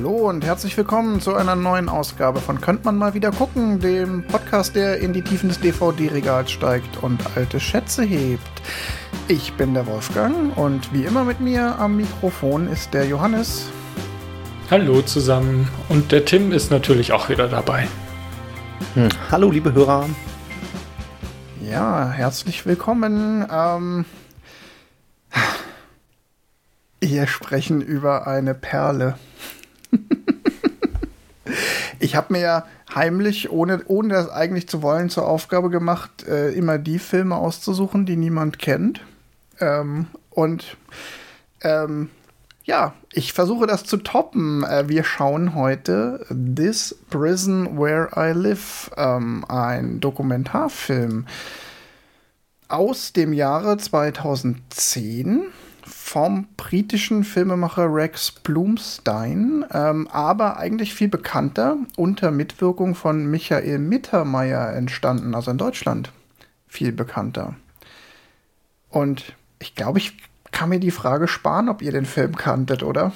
Hallo und herzlich willkommen zu einer neuen Ausgabe von Könnt man mal wieder gucken, dem Podcast, der in die Tiefen des DVD-Regals steigt und alte Schätze hebt. Ich bin der Wolfgang und wie immer mit mir am Mikrofon ist der Johannes. Hallo zusammen und der Tim ist natürlich auch wieder dabei. Hm. Hallo liebe Hörer. Ja, herzlich willkommen. Ähm, wir sprechen über eine Perle. ich habe mir ja heimlich, ohne, ohne das eigentlich zu wollen, zur Aufgabe gemacht, äh, immer die Filme auszusuchen, die niemand kennt. Ähm, und ähm, ja, ich versuche das zu toppen. Äh, wir schauen heute This Prison Where I Live, ähm, ein Dokumentarfilm aus dem Jahre 2010 vom britischen Filmemacher Rex Blumstein, ähm, aber eigentlich viel bekannter unter Mitwirkung von Michael Mittermeier entstanden, also in Deutschland viel bekannter. Und ich glaube, ich kann mir die Frage sparen, ob ihr den Film kanntet, oder?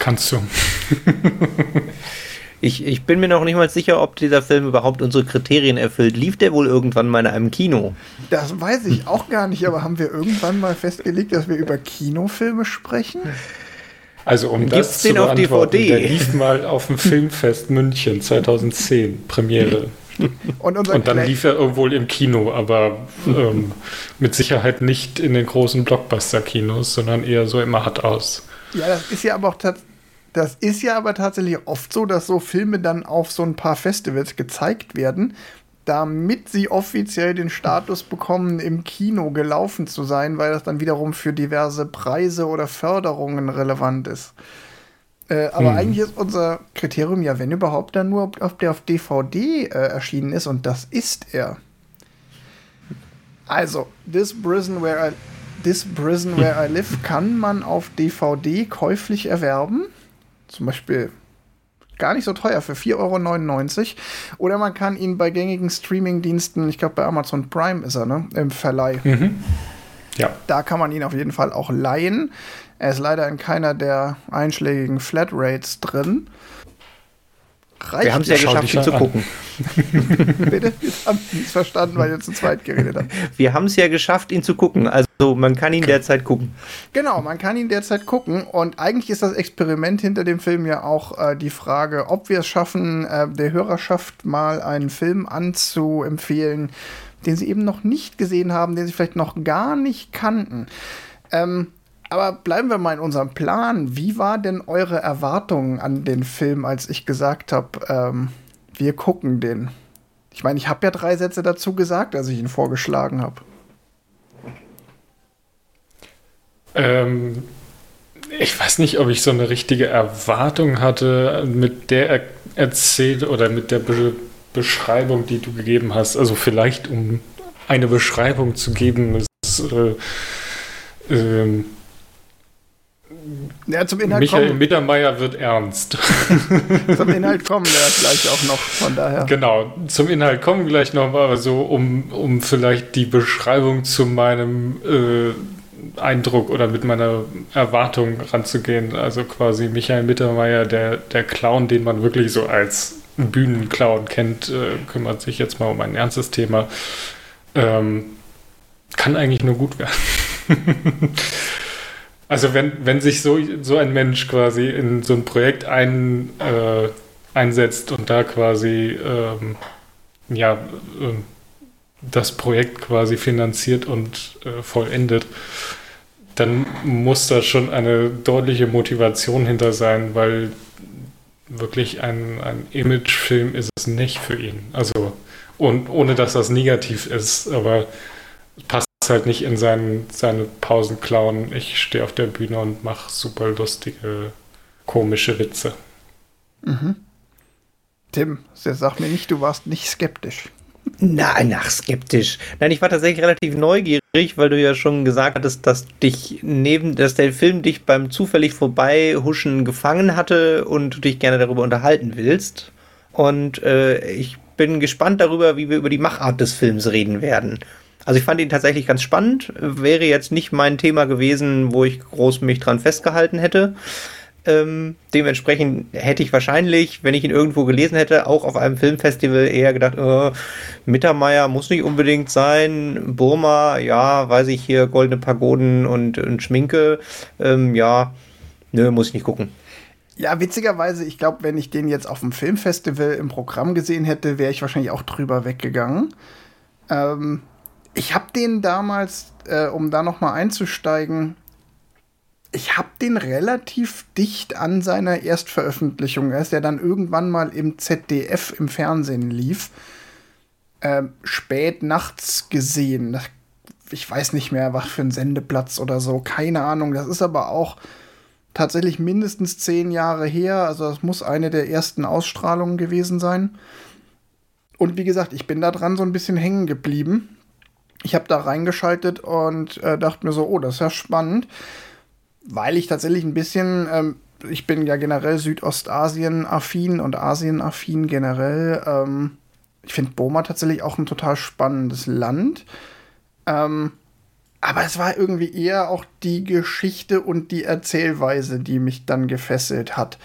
Kannst du. Ich, ich bin mir noch nicht mal sicher, ob dieser Film überhaupt unsere Kriterien erfüllt. Lief der wohl irgendwann mal in einem Kino? Das weiß ich auch gar nicht, aber haben wir irgendwann mal festgelegt, dass wir über Kinofilme sprechen? Also um Gibt's das den zu auf DVD? Der lief mal auf dem Filmfest München 2010, Premiere. Und, und, dann lief er wohl im Kino, aber ähm, mit Sicherheit nicht in den großen Blockbuster-Kinos, sondern eher so im Arthouse. Ja, das ist ja aber auch tatsächlich das ist ja aber tatsächlich oft so, dass so Filme dann auf so ein paar Festivals gezeigt werden, damit sie offiziell den Status bekommen, im Kino gelaufen zu sein, weil das dann wiederum für diverse Preise oder Förderungen relevant ist. Äh, aber hm. eigentlich ist unser Kriterium ja, wenn überhaupt, dann nur, ob der auf DVD äh, erschienen ist und das ist er. Also, This Prison Where I, This Prison Where I Live kann man auf DVD käuflich erwerben. Zum Beispiel gar nicht so teuer für 4,99 Euro. Oder man kann ihn bei gängigen Streaming-Diensten, ich glaube bei Amazon Prime ist er, ne? Im Verleih. Mhm. Ja. Da kann man ihn auf jeden Fall auch leihen. Er ist leider in keiner der einschlägigen Flatrates drin. Reicht wir haben es ja geschafft, ihn zu an. gucken. Bitte? Wir haben nichts verstanden, weil ihr zu zweit geredet habt. Wir haben es ja geschafft, ihn zu gucken. Also man kann ihn derzeit gucken. Genau, man kann ihn derzeit gucken. Und eigentlich ist das Experiment hinter dem Film ja auch äh, die Frage, ob wir es schaffen, äh, der Hörerschaft mal einen Film anzuempfehlen, den sie eben noch nicht gesehen haben, den sie vielleicht noch gar nicht kannten. Ähm, aber bleiben wir mal in unserem Plan. Wie war denn eure Erwartung an den Film, als ich gesagt habe, ähm, wir gucken den? Ich meine, ich habe ja drei Sätze dazu gesagt, als ich ihn vorgeschlagen habe. Ähm, ich weiß nicht, ob ich so eine richtige Erwartung hatte, mit der er erzählt oder mit der Be Beschreibung, die du gegeben hast. Also vielleicht, um eine Beschreibung zu geben, ist, äh, äh, ja, zum Inhalt Michael kommen. Mittermeier wird ernst. zum Inhalt kommen wir gleich auch noch, von daher. Genau, zum Inhalt kommen wir gleich noch, aber so, um, um vielleicht die Beschreibung zu meinem äh, Eindruck oder mit meiner Erwartung ranzugehen. Also quasi Michael Mittermeier, der, der Clown, den man wirklich so als Bühnenclown kennt, äh, kümmert sich jetzt mal um ein ernstes Thema. Ähm, kann eigentlich nur gut werden. Also wenn, wenn sich so, so ein Mensch quasi in so ein Projekt ein, äh, einsetzt und da quasi ähm, ja, äh, das Projekt quasi finanziert und äh, vollendet, dann muss da schon eine deutliche Motivation hinter sein, weil wirklich ein, ein Imagefilm ist es nicht für ihn. Also und ohne dass das negativ ist, aber passt halt nicht in seinen, seine Pausen klauen. Ich stehe auf der Bühne und mache super lustige, komische Witze. Mhm. Tim, sag mir nicht, du warst nicht skeptisch. Nein, nach skeptisch. Nein, ich war tatsächlich relativ neugierig, weil du ja schon gesagt hattest, dass dich neben, dass der Film dich beim zufällig vorbeihuschen gefangen hatte und du dich gerne darüber unterhalten willst. Und äh, ich bin gespannt darüber, wie wir über die Machart des Films reden werden. Also ich fand ihn tatsächlich ganz spannend. Wäre jetzt nicht mein Thema gewesen, wo ich groß mich dran festgehalten hätte. Ähm, dementsprechend hätte ich wahrscheinlich, wenn ich ihn irgendwo gelesen hätte, auch auf einem Filmfestival eher gedacht, äh, Mittermeier muss nicht unbedingt sein, Burma, ja, weiß ich hier, goldene Pagoden und, und Schminke, ähm, ja, nö, muss ich nicht gucken. Ja, witzigerweise, ich glaube, wenn ich den jetzt auf dem Filmfestival im Programm gesehen hätte, wäre ich wahrscheinlich auch drüber weggegangen. Ähm, ich habe den damals, äh, um da noch mal einzusteigen, ich habe den relativ dicht an seiner Erstveröffentlichung, als der dann irgendwann mal im ZDF im Fernsehen lief, äh, spät nachts gesehen. Ich weiß nicht mehr, was für ein Sendeplatz oder so, keine Ahnung. Das ist aber auch tatsächlich mindestens zehn Jahre her. Also das muss eine der ersten Ausstrahlungen gewesen sein. Und wie gesagt, ich bin da dran so ein bisschen hängen geblieben. Ich habe da reingeschaltet und äh, dachte mir so, oh, das ist ja spannend weil ich tatsächlich ein bisschen, ähm, ich bin ja generell Südostasien-affin und Asien-affin generell. Ähm, ich finde Burma tatsächlich auch ein total spannendes Land. Ähm, aber es war irgendwie eher auch die Geschichte und die Erzählweise, die mich dann gefesselt hat.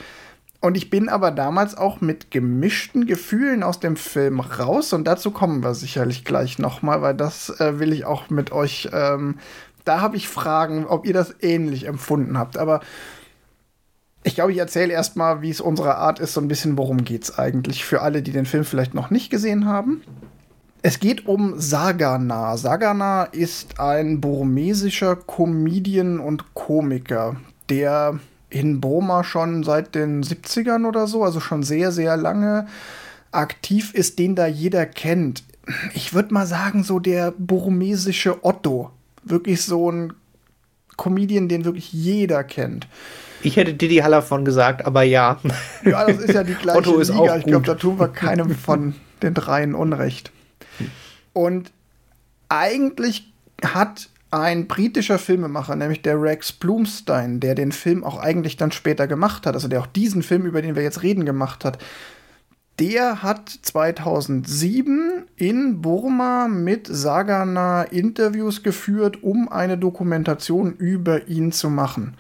Und ich bin aber damals auch mit gemischten Gefühlen aus dem Film raus und dazu kommen wir sicherlich gleich nochmal, weil das äh, will ich auch mit euch ähm, da habe ich Fragen, ob ihr das ähnlich empfunden habt. Aber ich glaube, ich erzähle erstmal, wie es unsere Art ist, so ein bisschen, worum geht es eigentlich für alle, die den Film vielleicht noch nicht gesehen haben. Es geht um Sagana. Sagana ist ein burmesischer Comedian und Komiker, der in Burma schon seit den 70ern oder so, also schon sehr, sehr lange aktiv ist, den da jeder kennt. Ich würde mal sagen, so der burmesische Otto wirklich so ein Comedian, den wirklich jeder kennt. Ich hätte Didi Haller von gesagt, aber ja. Ja, das ist ja die gleiche Otto ist Liga. Auch ich glaube, da tun wir keinem von den dreien Unrecht. Und eigentlich hat ein britischer Filmemacher, nämlich der Rex Bloomstein, der den Film auch eigentlich dann später gemacht hat, also der auch diesen Film, über den wir jetzt reden, gemacht hat, der hat 2007 in Burma mit Sagana Interviews geführt, um eine Dokumentation über ihn zu machen.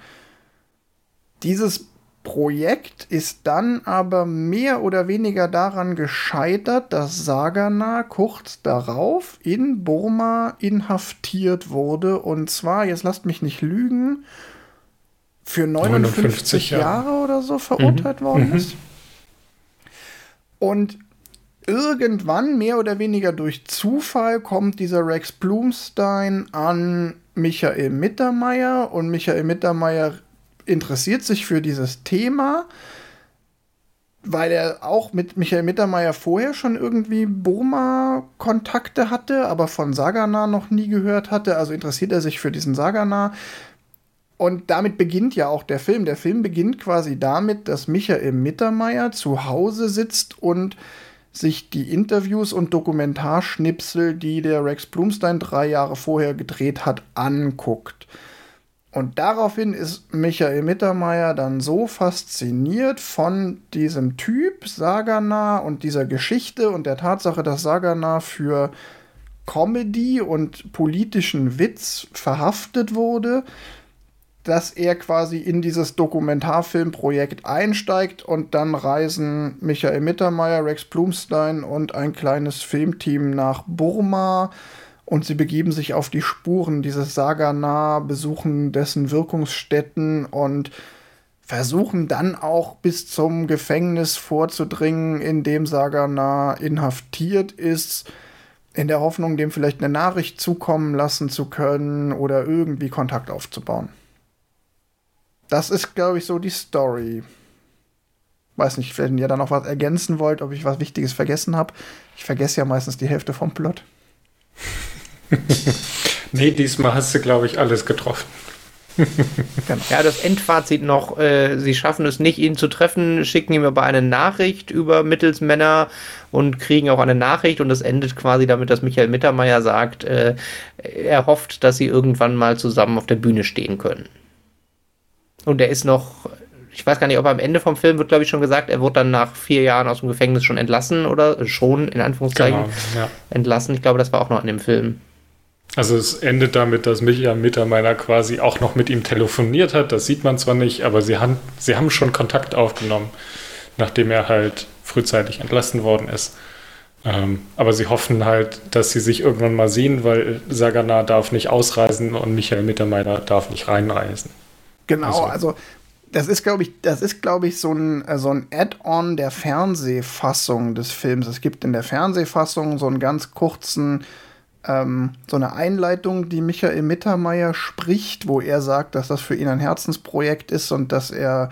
Dieses Projekt ist dann aber mehr oder weniger daran gescheitert, dass Sagana kurz darauf in Burma inhaftiert wurde. Und zwar, jetzt lasst mich nicht lügen, für 59, 59 Jahre. Jahre oder so verurteilt mhm. worden mhm. ist. Und irgendwann, mehr oder weniger durch Zufall, kommt dieser Rex Blumstein an Michael Mittermeier und Michael Mittermeier interessiert sich für dieses Thema, weil er auch mit Michael Mittermeier vorher schon irgendwie Burma-Kontakte hatte, aber von Sagana noch nie gehört hatte. Also interessiert er sich für diesen Sagana. Und damit beginnt ja auch der Film. Der Film beginnt quasi damit, dass Michael Mittermeier zu Hause sitzt und sich die Interviews und Dokumentarschnipsel, die der Rex Blumstein drei Jahre vorher gedreht hat, anguckt. Und daraufhin ist Michael Mittermeier dann so fasziniert von diesem Typ Sagana und dieser Geschichte und der Tatsache, dass Sagana für Comedy und politischen Witz verhaftet wurde, dass er quasi in dieses Dokumentarfilmprojekt einsteigt und dann reisen Michael Mittermeier, Rex Blumstein und ein kleines Filmteam nach Burma und sie begeben sich auf die Spuren dieses Sagana, besuchen dessen Wirkungsstätten und versuchen dann auch bis zum Gefängnis vorzudringen, in dem Sagana inhaftiert ist, in der Hoffnung, dem vielleicht eine Nachricht zukommen lassen zu können oder irgendwie Kontakt aufzubauen. Das ist, glaube ich, so die Story. Weiß nicht, wenn ihr da noch was ergänzen wollt, ob ich was Wichtiges vergessen habe. Ich vergesse ja meistens die Hälfte vom Plot. nee, diesmal hast du, glaube ich, alles getroffen. genau. Ja, das Endfazit noch, äh, sie schaffen es nicht, ihn zu treffen, schicken ihm aber eine Nachricht über Mittelsmänner und kriegen auch eine Nachricht und es endet quasi damit, dass Michael Mittermeier sagt, äh, er hofft, dass sie irgendwann mal zusammen auf der Bühne stehen können. Und er ist noch, ich weiß gar nicht, ob am Ende vom Film wird, glaube ich, schon gesagt, er wird dann nach vier Jahren aus dem Gefängnis schon entlassen oder schon, in Anführungszeichen, genau, ja. entlassen. Ich glaube, das war auch noch in dem Film. Also es endet damit, dass Michael Mittermeier quasi auch noch mit ihm telefoniert hat. Das sieht man zwar nicht, aber sie haben, sie haben schon Kontakt aufgenommen, nachdem er halt frühzeitig entlassen worden ist. Ähm, aber sie hoffen halt, dass sie sich irgendwann mal sehen, weil Sagana darf nicht ausreisen und Michael Mittermeier darf nicht reinreisen. Genau, also, also das ist, glaube ich, das ist, glaube ich, so ein, äh, so ein Add-on der Fernsehfassung des Films. Es gibt in der Fernsehfassung so einen ganz kurzen, ähm, so eine Einleitung, die Michael Mittermeier spricht, wo er sagt, dass das für ihn ein Herzensprojekt ist und dass er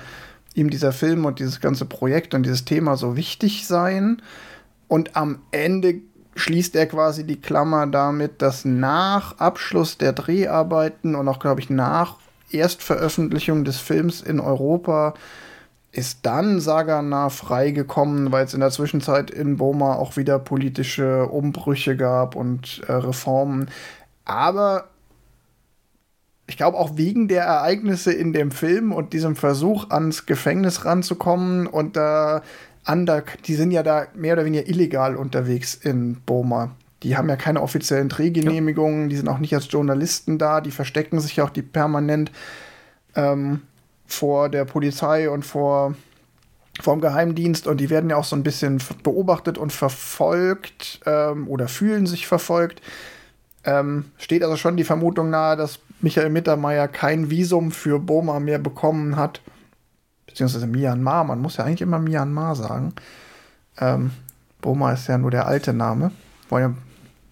ihm dieser Film und dieses ganze Projekt und dieses Thema so wichtig seien. Und am Ende schließt er quasi die Klammer damit, dass nach Abschluss der Dreharbeiten und auch, glaube ich, nach Erstveröffentlichung des Films in Europa ist dann Sagana freigekommen, weil es in der Zwischenzeit in Burma auch wieder politische Umbrüche gab und äh, Reformen. Aber ich glaube auch wegen der Ereignisse in dem Film und diesem Versuch ans Gefängnis ranzukommen und da äh, die sind ja da mehr oder weniger illegal unterwegs in Burma. Die haben ja keine offiziellen Drehgenehmigungen, ja. die sind auch nicht als Journalisten da, die verstecken sich auch die permanent ähm, vor der Polizei und vor vom Geheimdienst und die werden ja auch so ein bisschen beobachtet und verfolgt ähm, oder fühlen sich verfolgt. Ähm, steht also schon die Vermutung nahe, dass Michael Mittermeier kein Visum für Burma mehr bekommen hat. Beziehungsweise Myanmar, man muss ja eigentlich immer Myanmar sagen. Ähm, Burma ist ja nur der alte Name. Wollen ja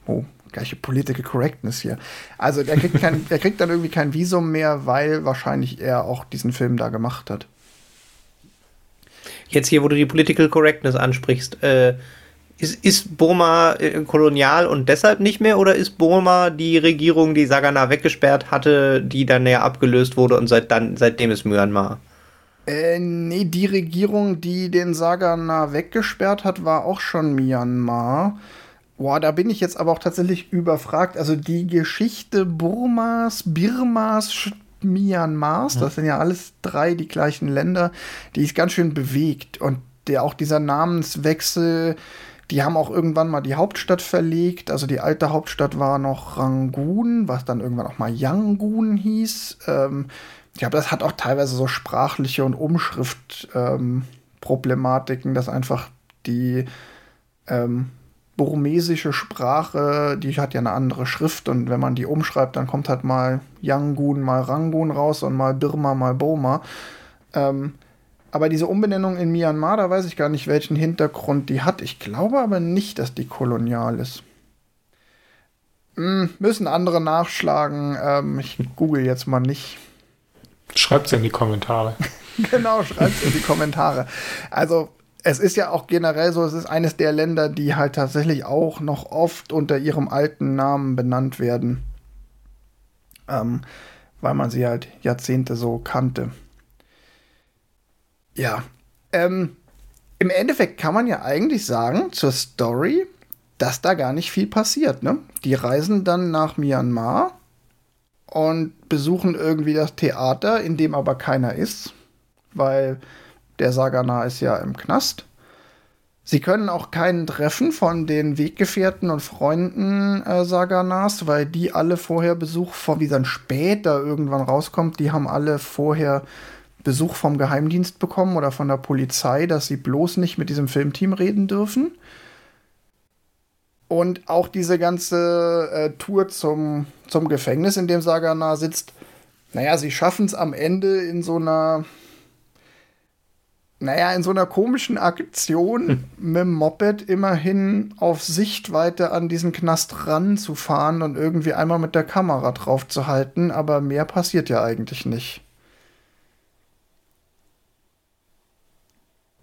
Oh, gleiche Political Correctness hier. Also der kriegt, kein, der kriegt dann irgendwie kein Visum mehr, weil wahrscheinlich er auch diesen Film da gemacht hat. Jetzt hier, wo du die Political Correctness ansprichst, äh, ist, ist Burma äh, kolonial und deshalb nicht mehr oder ist Burma die Regierung, die Sagana weggesperrt hatte, die dann ja abgelöst wurde und seit dann, seitdem ist Myanmar? Äh, nee, die Regierung, die den Sagana weggesperrt hat, war auch schon Myanmar. Boah, da bin ich jetzt aber auch tatsächlich überfragt. Also die Geschichte Burmas, Birmas, Myanmars, ja. das sind ja alles drei die gleichen Länder, die ist ganz schön bewegt. Und der auch dieser Namenswechsel, die haben auch irgendwann mal die Hauptstadt verlegt. Also die alte Hauptstadt war noch Rangoon, was dann irgendwann auch mal Yangon hieß. Ähm, ich glaube, das hat auch teilweise so sprachliche und Umschriftproblematiken, ähm, dass einfach die ähm, burmesische Sprache, die hat ja eine andere Schrift und wenn man die umschreibt, dann kommt halt mal Yangon, mal Rangoon raus und mal Birma, mal Burma. Ähm, aber diese Umbenennung in Myanmar, da weiß ich gar nicht, welchen Hintergrund die hat. Ich glaube aber nicht, dass die kolonial ist. Hm, müssen andere nachschlagen. Ähm, ich google jetzt mal nicht. Schreibt's in die Kommentare. genau, schreibt's in die Kommentare. Also es ist ja auch generell so, es ist eines der Länder, die halt tatsächlich auch noch oft unter ihrem alten Namen benannt werden. Ähm, weil man sie halt Jahrzehnte so kannte. Ja. Ähm, Im Endeffekt kann man ja eigentlich sagen zur Story, dass da gar nicht viel passiert. Ne? Die reisen dann nach Myanmar und besuchen irgendwie das Theater, in dem aber keiner ist, weil der Sagana ist ja im Knast. Sie können auch keinen treffen von den Weggefährten und Freunden äh, Saganas, weil die alle vorher Besuch von, wie dann später irgendwann rauskommt, die haben alle vorher Besuch vom Geheimdienst bekommen oder von der Polizei, dass sie bloß nicht mit diesem Filmteam reden dürfen. Und auch diese ganze äh, Tour zum, zum Gefängnis, in dem Sagana sitzt, naja, sie schaffen es am Ende in so einer naja, in so einer komischen Aktion hm. mit dem Moped immerhin auf Sichtweite an diesen Knast ranzufahren und irgendwie einmal mit der Kamera drauf zu halten, aber mehr passiert ja eigentlich nicht.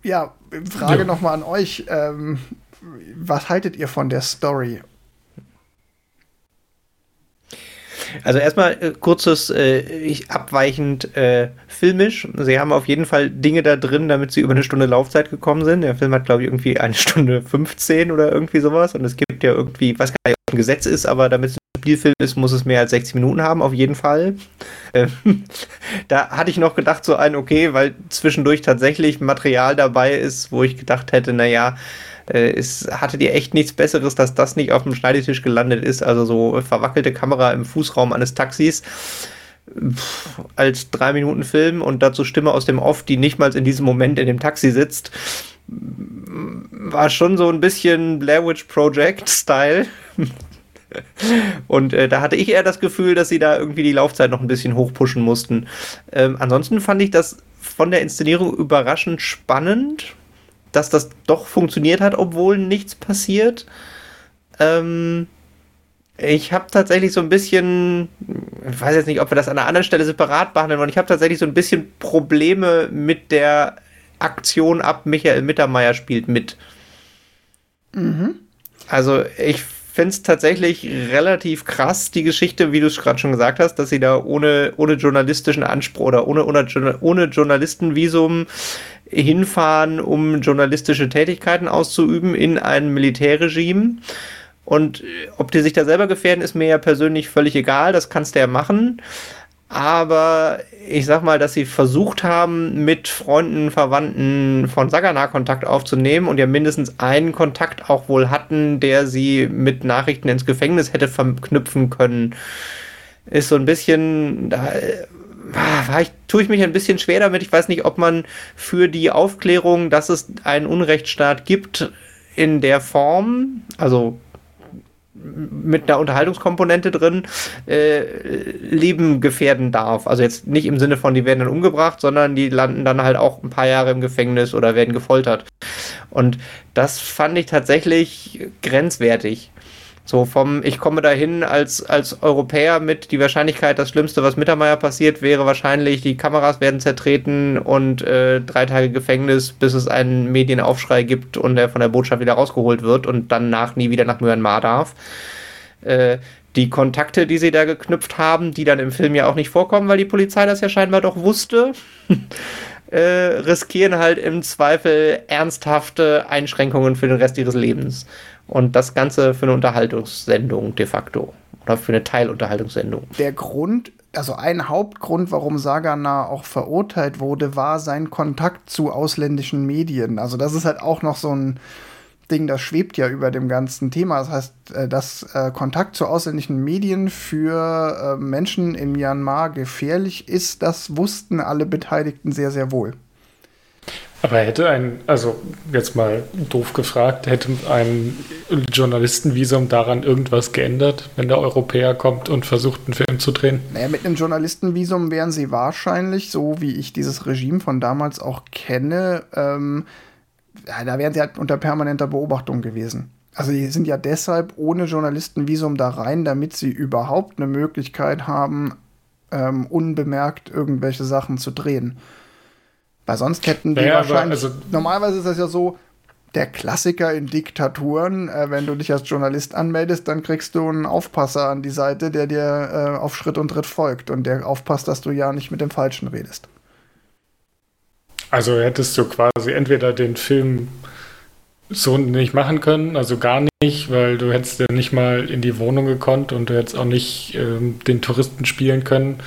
Ja, Frage ja. nochmal an euch. Ähm, was haltet ihr von der Story? Also erstmal äh, kurzes, äh, abweichend äh, filmisch. Sie haben auf jeden Fall Dinge da drin, damit sie über eine Stunde Laufzeit gekommen sind. Der Film hat, glaube ich, irgendwie eine Stunde 15 oder irgendwie sowas. Und es gibt ja irgendwie, was gar nicht ein Gesetz ist, aber damit es ein Spielfilm ist, muss es mehr als 60 Minuten haben, auf jeden Fall. Ähm, da hatte ich noch gedacht, so ein, okay, weil zwischendurch tatsächlich Material dabei ist, wo ich gedacht hätte, naja, es hattet ihr echt nichts Besseres, dass das nicht auf dem Schneidetisch gelandet ist. Also so verwackelte Kamera im Fußraum eines Taxis als drei Minuten Film und dazu Stimme aus dem Off, die nicht mal in diesem Moment in dem Taxi sitzt, war schon so ein bisschen Blair Witch Project Style. Und äh, da hatte ich eher das Gefühl, dass sie da irgendwie die Laufzeit noch ein bisschen hochpushen mussten. Ähm, ansonsten fand ich das von der Inszenierung überraschend spannend, dass das doch funktioniert hat, obwohl nichts passiert. Ähm, ich habe tatsächlich so ein bisschen, ich weiß jetzt nicht, ob wir das an einer anderen Stelle separat behandeln wollen, ich habe tatsächlich so ein bisschen Probleme mit der Aktion ab Michael Mittermeier spielt mit. Mhm. Also ich finde es tatsächlich relativ krass, die Geschichte, wie du es gerade schon gesagt hast, dass sie da ohne, ohne journalistischen Anspruch oder ohne, ohne, ohne Journalistenvisum hinfahren, um journalistische Tätigkeiten auszuüben in ein Militärregime. Und ob die sich da selber gefährden, ist mir ja persönlich völlig egal, das kannst du ja machen aber ich sag mal, dass sie versucht haben, mit Freunden, Verwandten von Sagana Kontakt aufzunehmen und ja mindestens einen Kontakt auch wohl hatten, der sie mit Nachrichten ins Gefängnis hätte verknüpfen können, ist so ein bisschen, da war ich, tue ich mich ein bisschen schwer damit. Ich weiß nicht, ob man für die Aufklärung, dass es einen Unrechtsstaat gibt, in der Form, also mit einer Unterhaltungskomponente drin äh, Leben gefährden darf. Also jetzt nicht im Sinne von, die werden dann umgebracht, sondern die landen dann halt auch ein paar Jahre im Gefängnis oder werden gefoltert. Und das fand ich tatsächlich grenzwertig. So vom, ich komme dahin als, als Europäer mit die Wahrscheinlichkeit, das Schlimmste, was Mittermeier passiert, wäre wahrscheinlich, die Kameras werden zertreten und äh, drei Tage Gefängnis, bis es einen Medienaufschrei gibt und er von der Botschaft wieder rausgeholt wird und danach nie wieder nach Myanmar darf. Äh, die Kontakte, die sie da geknüpft haben, die dann im Film ja auch nicht vorkommen, weil die Polizei das ja scheinbar doch wusste, äh, riskieren halt im Zweifel ernsthafte Einschränkungen für den Rest ihres Lebens. Und das Ganze für eine Unterhaltungssendung de facto. Oder für eine Teilunterhaltungssendung. Der Grund, also ein Hauptgrund, warum Sagana auch verurteilt wurde, war sein Kontakt zu ausländischen Medien. Also das ist halt auch noch so ein Ding, das schwebt ja über dem ganzen Thema. Das heißt, äh, dass äh, Kontakt zu ausländischen Medien für äh, Menschen in Myanmar gefährlich ist, das wussten alle Beteiligten sehr, sehr wohl. Aber hätte ein, also jetzt mal doof gefragt, hätte ein Journalistenvisum daran irgendwas geändert, wenn der Europäer kommt und versucht, einen Film zu drehen? Naja, mit einem Journalistenvisum wären sie wahrscheinlich, so wie ich dieses Regime von damals auch kenne, ähm, ja, da wären sie halt unter permanenter Beobachtung gewesen. Also die sind ja deshalb ohne Journalistenvisum da rein, damit sie überhaupt eine Möglichkeit haben, ähm, unbemerkt irgendwelche Sachen zu drehen. Weil sonst hätten die naja, wahrscheinlich. Also normalerweise ist das ja so, der Klassiker in Diktaturen, äh, wenn du dich als Journalist anmeldest, dann kriegst du einen Aufpasser an die Seite, der dir äh, auf Schritt und Tritt folgt und der aufpasst, dass du ja nicht mit dem Falschen redest. Also hättest du quasi entweder den Film so nicht machen können, also gar nicht, weil du hättest ja nicht mal in die Wohnung gekonnt und du hättest auch nicht ähm, den Touristen spielen können.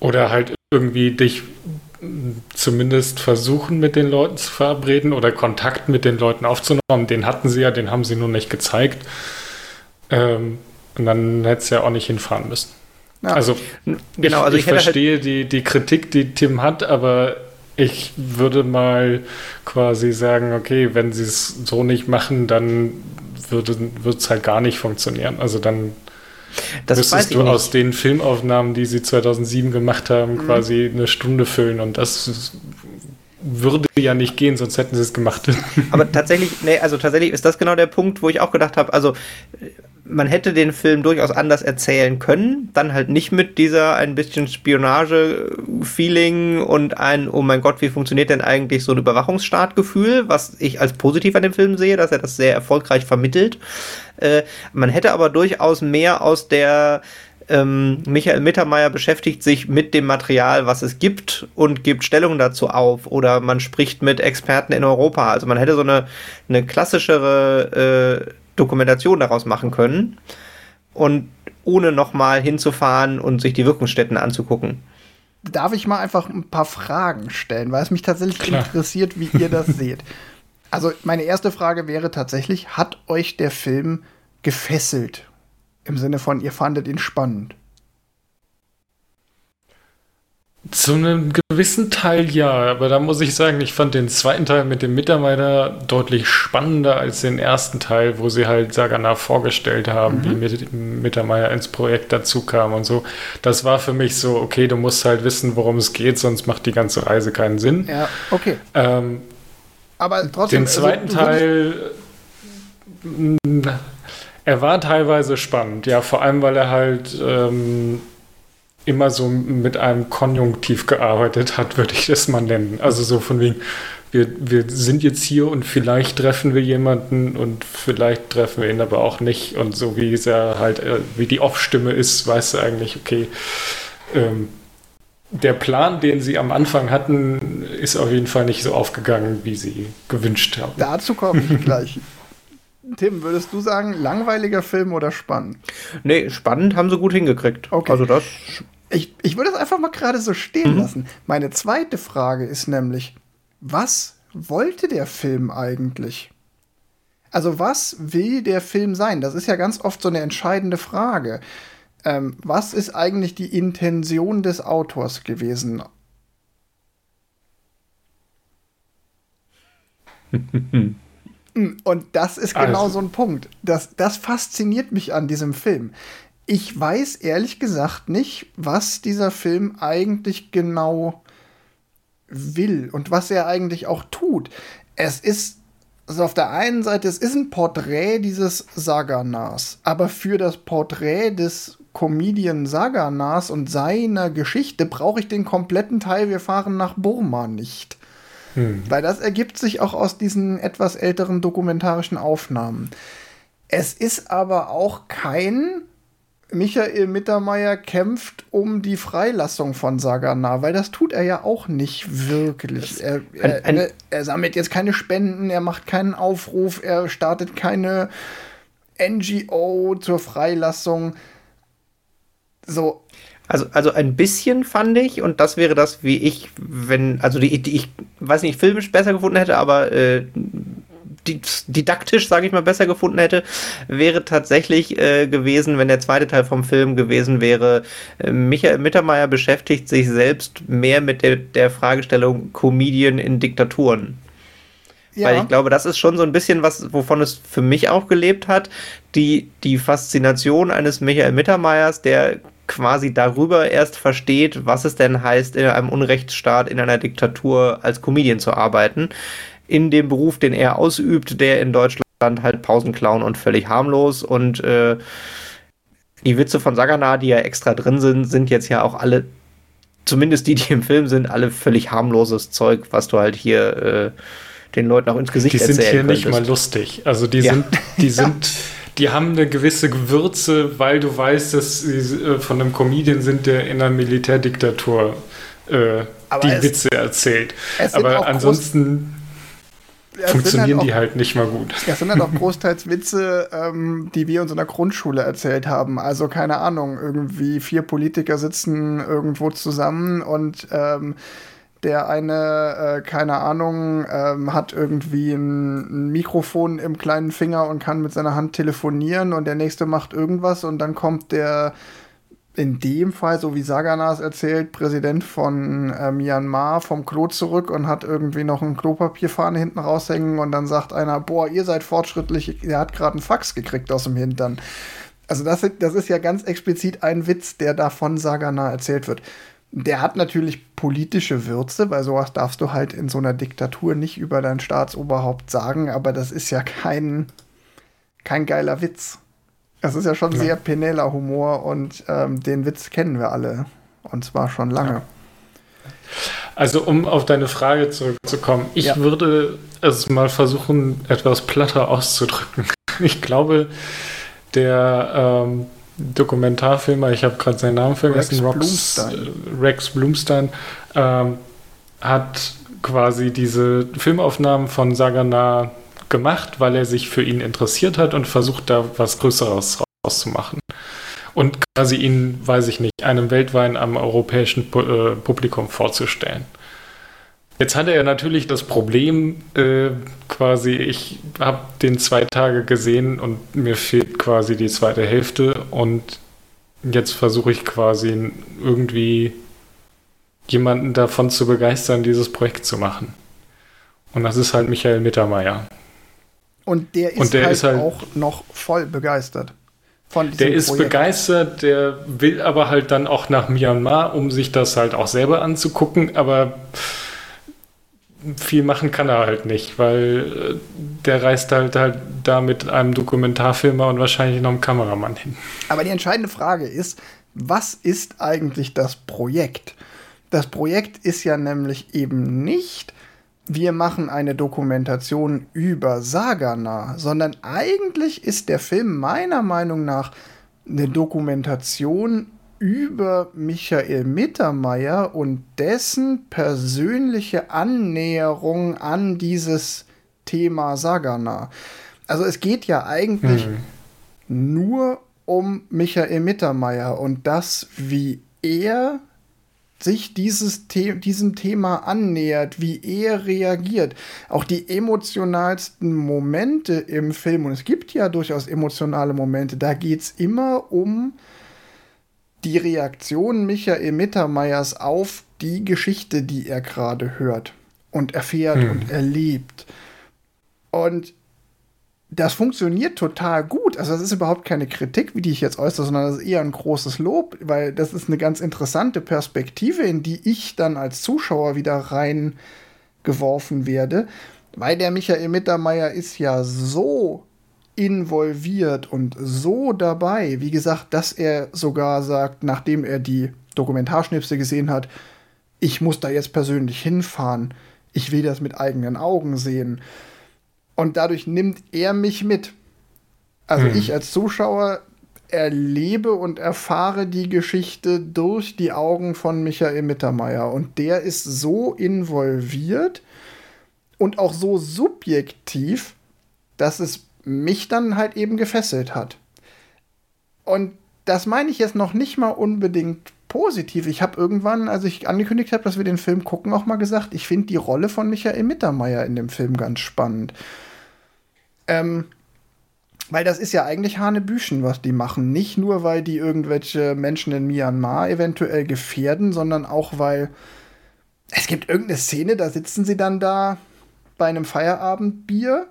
Oder halt irgendwie dich zumindest versuchen, mit den Leuten zu verabreden oder Kontakt mit den Leuten aufzunehmen. Den hatten sie ja, den haben sie nur nicht gezeigt. Ähm, und dann hätte es ja auch nicht hinfahren müssen. Ja. Also, genau, also ich, ich halt verstehe halt die, die Kritik, die Tim hat, aber ich würde mal quasi sagen, okay, wenn sie es so nicht machen, dann wird es halt gar nicht funktionieren. Also dann das müsstest du nicht. aus den Filmaufnahmen, die sie 2007 gemacht haben, mhm. quasi eine Stunde füllen und das würde ja nicht gehen, sonst hätten sie es gemacht. Aber tatsächlich, nee, also tatsächlich ist das genau der Punkt, wo ich auch gedacht habe, also man hätte den Film durchaus anders erzählen können, dann halt nicht mit dieser ein bisschen Spionage-Feeling und ein, oh mein Gott, wie funktioniert denn eigentlich so ein Überwachungsstaat-Gefühl, was ich als positiv an dem Film sehe, dass er das sehr erfolgreich vermittelt. Äh, man hätte aber durchaus mehr aus der ähm, Michael Mittermeier beschäftigt sich mit dem Material, was es gibt und gibt Stellung dazu auf oder man spricht mit Experten in Europa. Also man hätte so eine, eine klassischere äh, Dokumentation daraus machen können und ohne nochmal hinzufahren und sich die Wirkungsstätten anzugucken. Darf ich mal einfach ein paar Fragen stellen, weil es mich tatsächlich Klar. interessiert, wie ihr das seht. Also meine erste Frage wäre tatsächlich, hat euch der Film gefesselt? Im Sinne von, ihr fandet ihn spannend? Zu einem gewissen Teil ja, aber da muss ich sagen, ich fand den zweiten Teil mit dem Mitarbeiter deutlich spannender als den ersten Teil, wo sie halt Sagana vorgestellt haben, mhm. wie Mittermeier ins Projekt dazu kam und so. Das war für mich so, okay, du musst halt wissen, worum es geht, sonst macht die ganze Reise keinen Sinn. Ja, okay. Ähm, aber trotzdem. Den also zweiten also, Teil. Er war teilweise spannend, ja, vor allem, weil er halt ähm, immer so mit einem Konjunktiv gearbeitet hat, würde ich das mal nennen. Also so von wegen, wir, wir sind jetzt hier und vielleicht treffen wir jemanden und vielleicht treffen wir ihn aber auch nicht. Und so wie es ja halt, äh, wie die Off-Stimme ist, weißt du eigentlich, okay, ähm, der Plan, den sie am Anfang hatten, ist auf jeden Fall nicht so aufgegangen, wie sie gewünscht haben. Dazu komme ich gleich. Tim, würdest du sagen, langweiliger Film oder spannend? Nee, spannend haben sie gut hingekriegt. Okay. Also das ich, ich würde es einfach mal gerade so stehen mhm. lassen. Meine zweite Frage ist nämlich, was wollte der Film eigentlich? Also was will der Film sein? Das ist ja ganz oft so eine entscheidende Frage. Ähm, was ist eigentlich die Intention des Autors gewesen? Und das ist genau also. so ein Punkt. Das, das fasziniert mich an diesem Film ich weiß ehrlich gesagt nicht, was dieser Film eigentlich genau will und was er eigentlich auch tut. Es ist also auf der einen Seite, es ist ein Porträt dieses Saganas, aber für das Porträt des Comedian Saganas und seiner Geschichte brauche ich den kompletten Teil Wir fahren nach Burma nicht. Hm. Weil das ergibt sich auch aus diesen etwas älteren dokumentarischen Aufnahmen. Es ist aber auch kein Michael Mittermeier kämpft um die Freilassung von Sagana, weil das tut er ja auch nicht wirklich. Er, er, er, er, sammelt jetzt keine Spenden, er macht keinen Aufruf, er startet keine NGO zur Freilassung. So. Also, also ein bisschen fand ich, und das wäre das, wie ich, wenn, also die, die ich weiß nicht, filmisch besser gefunden hätte, aber äh, didaktisch, sage ich mal, besser gefunden hätte, wäre tatsächlich äh, gewesen, wenn der zweite Teil vom Film gewesen wäre. Äh, Michael Mittermeier beschäftigt sich selbst mehr mit der, der Fragestellung Comedian in Diktaturen. Ja. Weil ich glaube, das ist schon so ein bisschen was, wovon es für mich auch gelebt hat. Die, die Faszination eines Michael Mittermeiers, der quasi darüber erst versteht, was es denn heißt, in einem Unrechtsstaat, in einer Diktatur als Comedian zu arbeiten in dem Beruf, den er ausübt, der in Deutschland halt Pausenclown und völlig harmlos und äh, die Witze von Sagana, die ja extra drin sind, sind jetzt ja auch alle, zumindest die, die im Film sind, alle völlig harmloses Zeug, was du halt hier äh, den Leuten auch ins Gesicht die erzählen Die sind hier könntest. nicht mal lustig. Also die ja. sind, die sind, die haben eine gewisse Gewürze, weil du weißt, dass sie äh, von einem Comedian sind, der in einer Militärdiktatur äh, die es, Witze erzählt. Aber ansonsten funktionieren halt auch, die halt nicht mal gut. Das sind halt auch großteils Witze, ähm, die wir uns in der Grundschule erzählt haben. Also keine Ahnung, irgendwie vier Politiker sitzen irgendwo zusammen und ähm, der eine, äh, keine Ahnung, ähm, hat irgendwie ein, ein, Mikrofon im kleinen Finger und kann mit seiner Hand telefonieren und der nächste macht irgendwas und dann kommt der in dem Fall, so wie Saganas erzählt, Präsident von äh, Myanmar vom Klo zurück und hat irgendwie noch ein Klopapierfahne hinten raushängen und dann sagt einer, boah, ihr seid fortschrittlich, er hat gerade einen Fax gekriegt aus dem Hintern. Also das, das ist ja ganz explizit ein Witz, der da von Sagana erzählt wird. Der hat natürlich politische Würze, weil sowas darfst du halt in so einer Diktatur nicht über dein Staatsoberhaupt sagen, aber das ist ja kein, kein geiler Witz. Es ist ja schon ja. sehr peneller Humor und ähm, den Witz kennen wir alle. Und zwar schon lange. Ja. Also, um auf deine Frage zurückzukommen, ich ja. würde es mal versuchen, etwas platter auszudrücken. Ich glaube, der ähm, Dokumentarfilmer, ich habe gerade seinen Namen vergessen, Rex Blumstein, äh, Rex Blumstein ähm, hat quasi diese Filmaufnahmen von Sagana gemacht, weil er sich für ihn interessiert hat und versucht da was Größeres rauszumachen. Und quasi ihn, weiß ich nicht, einem weltweiten, am europäischen äh, Publikum vorzustellen. Jetzt hat er ja natürlich das Problem, äh, quasi, ich habe den zwei Tage gesehen und mir fehlt quasi die zweite Hälfte und jetzt versuche ich quasi irgendwie jemanden davon zu begeistern, dieses Projekt zu machen. Und das ist halt Michael Mittermeier. Und der ist, und der halt, ist halt auch noch voll begeistert. Von der ist Projekt. begeistert, der will aber halt dann auch nach Myanmar, um sich das halt auch selber anzugucken, aber viel machen kann er halt nicht, weil äh, der reist halt halt da mit einem Dokumentarfilmer und wahrscheinlich noch einem Kameramann hin. Aber die entscheidende Frage ist, was ist eigentlich das Projekt? Das Projekt ist ja nämlich eben nicht, wir machen eine Dokumentation über Sagana, sondern eigentlich ist der Film meiner Meinung nach eine Dokumentation über Michael Mittermeier und dessen persönliche Annäherung an dieses Thema Sagana. Also es geht ja eigentlich mhm. nur um Michael Mittermeier und das, wie er sich dieses The diesem Thema annähert, wie er reagiert. Auch die emotionalsten Momente im Film, und es gibt ja durchaus emotionale Momente, da geht es immer um die Reaktion Michael Mittermeiers auf die Geschichte, die er gerade hört und erfährt hm. und erlebt. Und das funktioniert total gut. Also das ist überhaupt keine Kritik, wie die ich jetzt äußere, sondern das ist eher ein großes Lob, weil das ist eine ganz interessante Perspektive, in die ich dann als Zuschauer wieder reingeworfen werde, weil der Michael Mittermeier ist ja so involviert und so dabei, wie gesagt, dass er sogar sagt, nachdem er die Dokumentarschnipsel gesehen hat, ich muss da jetzt persönlich hinfahren, ich will das mit eigenen Augen sehen. Und dadurch nimmt er mich mit. Also hm. ich als Zuschauer erlebe und erfahre die Geschichte durch die Augen von Michael Mittermeier. Und der ist so involviert und auch so subjektiv, dass es mich dann halt eben gefesselt hat. Und das meine ich jetzt noch nicht mal unbedingt positiv. Ich habe irgendwann, als ich angekündigt habe, dass wir den Film gucken, auch mal gesagt, ich finde die Rolle von Michael Mittermeier in dem Film ganz spannend. Ähm, weil das ist ja eigentlich Hanebüchen, was die machen. Nicht nur, weil die irgendwelche Menschen in Myanmar eventuell gefährden, sondern auch, weil es gibt irgendeine Szene, da sitzen sie dann da bei einem Feierabendbier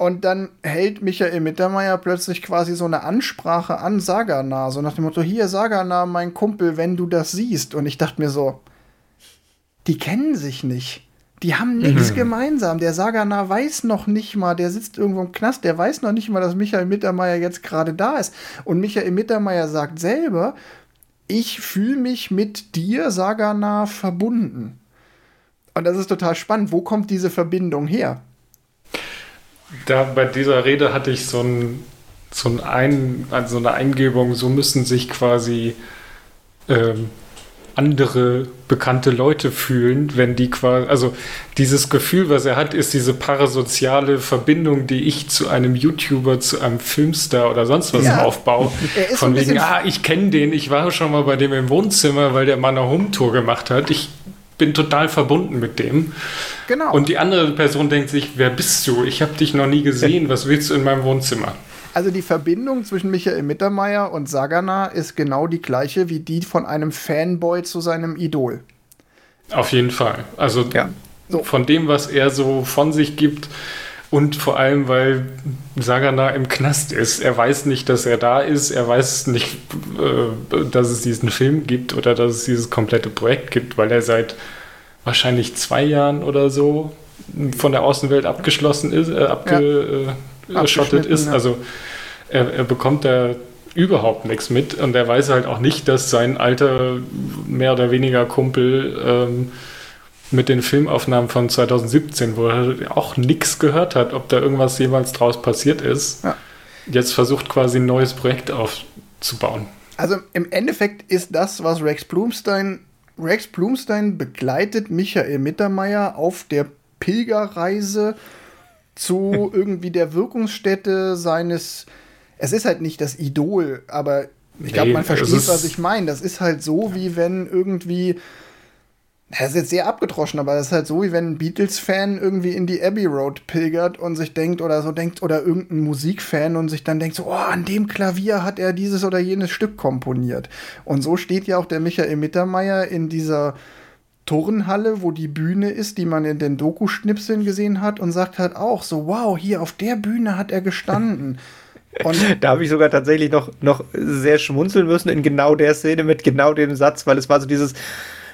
und dann hält Michael Mittermeier plötzlich quasi so eine Ansprache an Sagana, so nach dem Motto, hier Sagana, mein Kumpel, wenn du das siehst. Und ich dachte mir so, die kennen sich nicht. Die haben nichts mhm. gemeinsam. Der Sagana weiß noch nicht mal, der sitzt irgendwo im Knast, der weiß noch nicht mal, dass Michael Mittermeier jetzt gerade da ist. Und Michael Mittermeier sagt selber, ich fühle mich mit dir, Sagana, verbunden. Und das ist total spannend. Wo kommt diese Verbindung her? Da bei dieser Rede hatte ich so, ein, so, ein, also eine Eingebung, so müssen sich quasi ähm, andere bekannte Leute fühlen, wenn die quasi, also dieses Gefühl, was er hat, ist diese parasoziale Verbindung, die ich zu einem YouTuber, zu einem Filmstar oder sonst was ja. aufbaue. Von wegen, ah, ich kenne den, ich war schon mal bei dem im Wohnzimmer, weil der mal eine Home-Tour gemacht hat. Ich bin total verbunden mit dem. Genau. Und die andere Person denkt sich, wer bist du? Ich habe dich noch nie gesehen, was willst du in meinem Wohnzimmer? Also die Verbindung zwischen Michael Mittermeier und Sagana ist genau die gleiche wie die von einem Fanboy zu seinem Idol. Auf jeden Fall. Also ja. so. von dem, was er so von sich gibt und vor allem, weil Sagana im Knast ist. Er weiß nicht, dass er da ist. Er weiß nicht, äh, dass es diesen Film gibt oder dass es dieses komplette Projekt gibt, weil er seit wahrscheinlich zwei Jahren oder so von der Außenwelt abgeschlossen ist, äh, abge, ja. äh, abgeschottet ist. Also er, er bekommt da überhaupt nichts mit und er weiß halt auch nicht, dass sein alter, mehr oder weniger Kumpel ähm, mit den Filmaufnahmen von 2017, wo er auch nichts gehört hat, ob da irgendwas jemals draus passiert ist, ja. jetzt versucht quasi ein neues Projekt aufzubauen. Also im Endeffekt ist das, was Rex Blumstein, Rex Blumstein begleitet Michael Mittermeier auf der Pilgerreise zu irgendwie der Wirkungsstätte seines. Es ist halt nicht das Idol, aber ich glaube, man versteht, was ich meine. Das ist halt so, wie wenn irgendwie Das ist jetzt sehr abgedroschen, aber das ist halt so, wie wenn ein Beatles-Fan irgendwie in die Abbey Road pilgert und sich denkt oder so denkt, oder irgendein Musikfan und sich dann denkt so, oh, an dem Klavier hat er dieses oder jenes Stück komponiert. Und so steht ja auch der Michael Mittermeier in dieser Turnhalle, wo die Bühne ist, die man in den Doku-Schnipseln gesehen hat und sagt halt auch so, wow, hier auf der Bühne hat er gestanden. Und da habe ich sogar tatsächlich noch, noch sehr schmunzeln müssen in genau der Szene mit genau dem Satz, weil es war so dieses,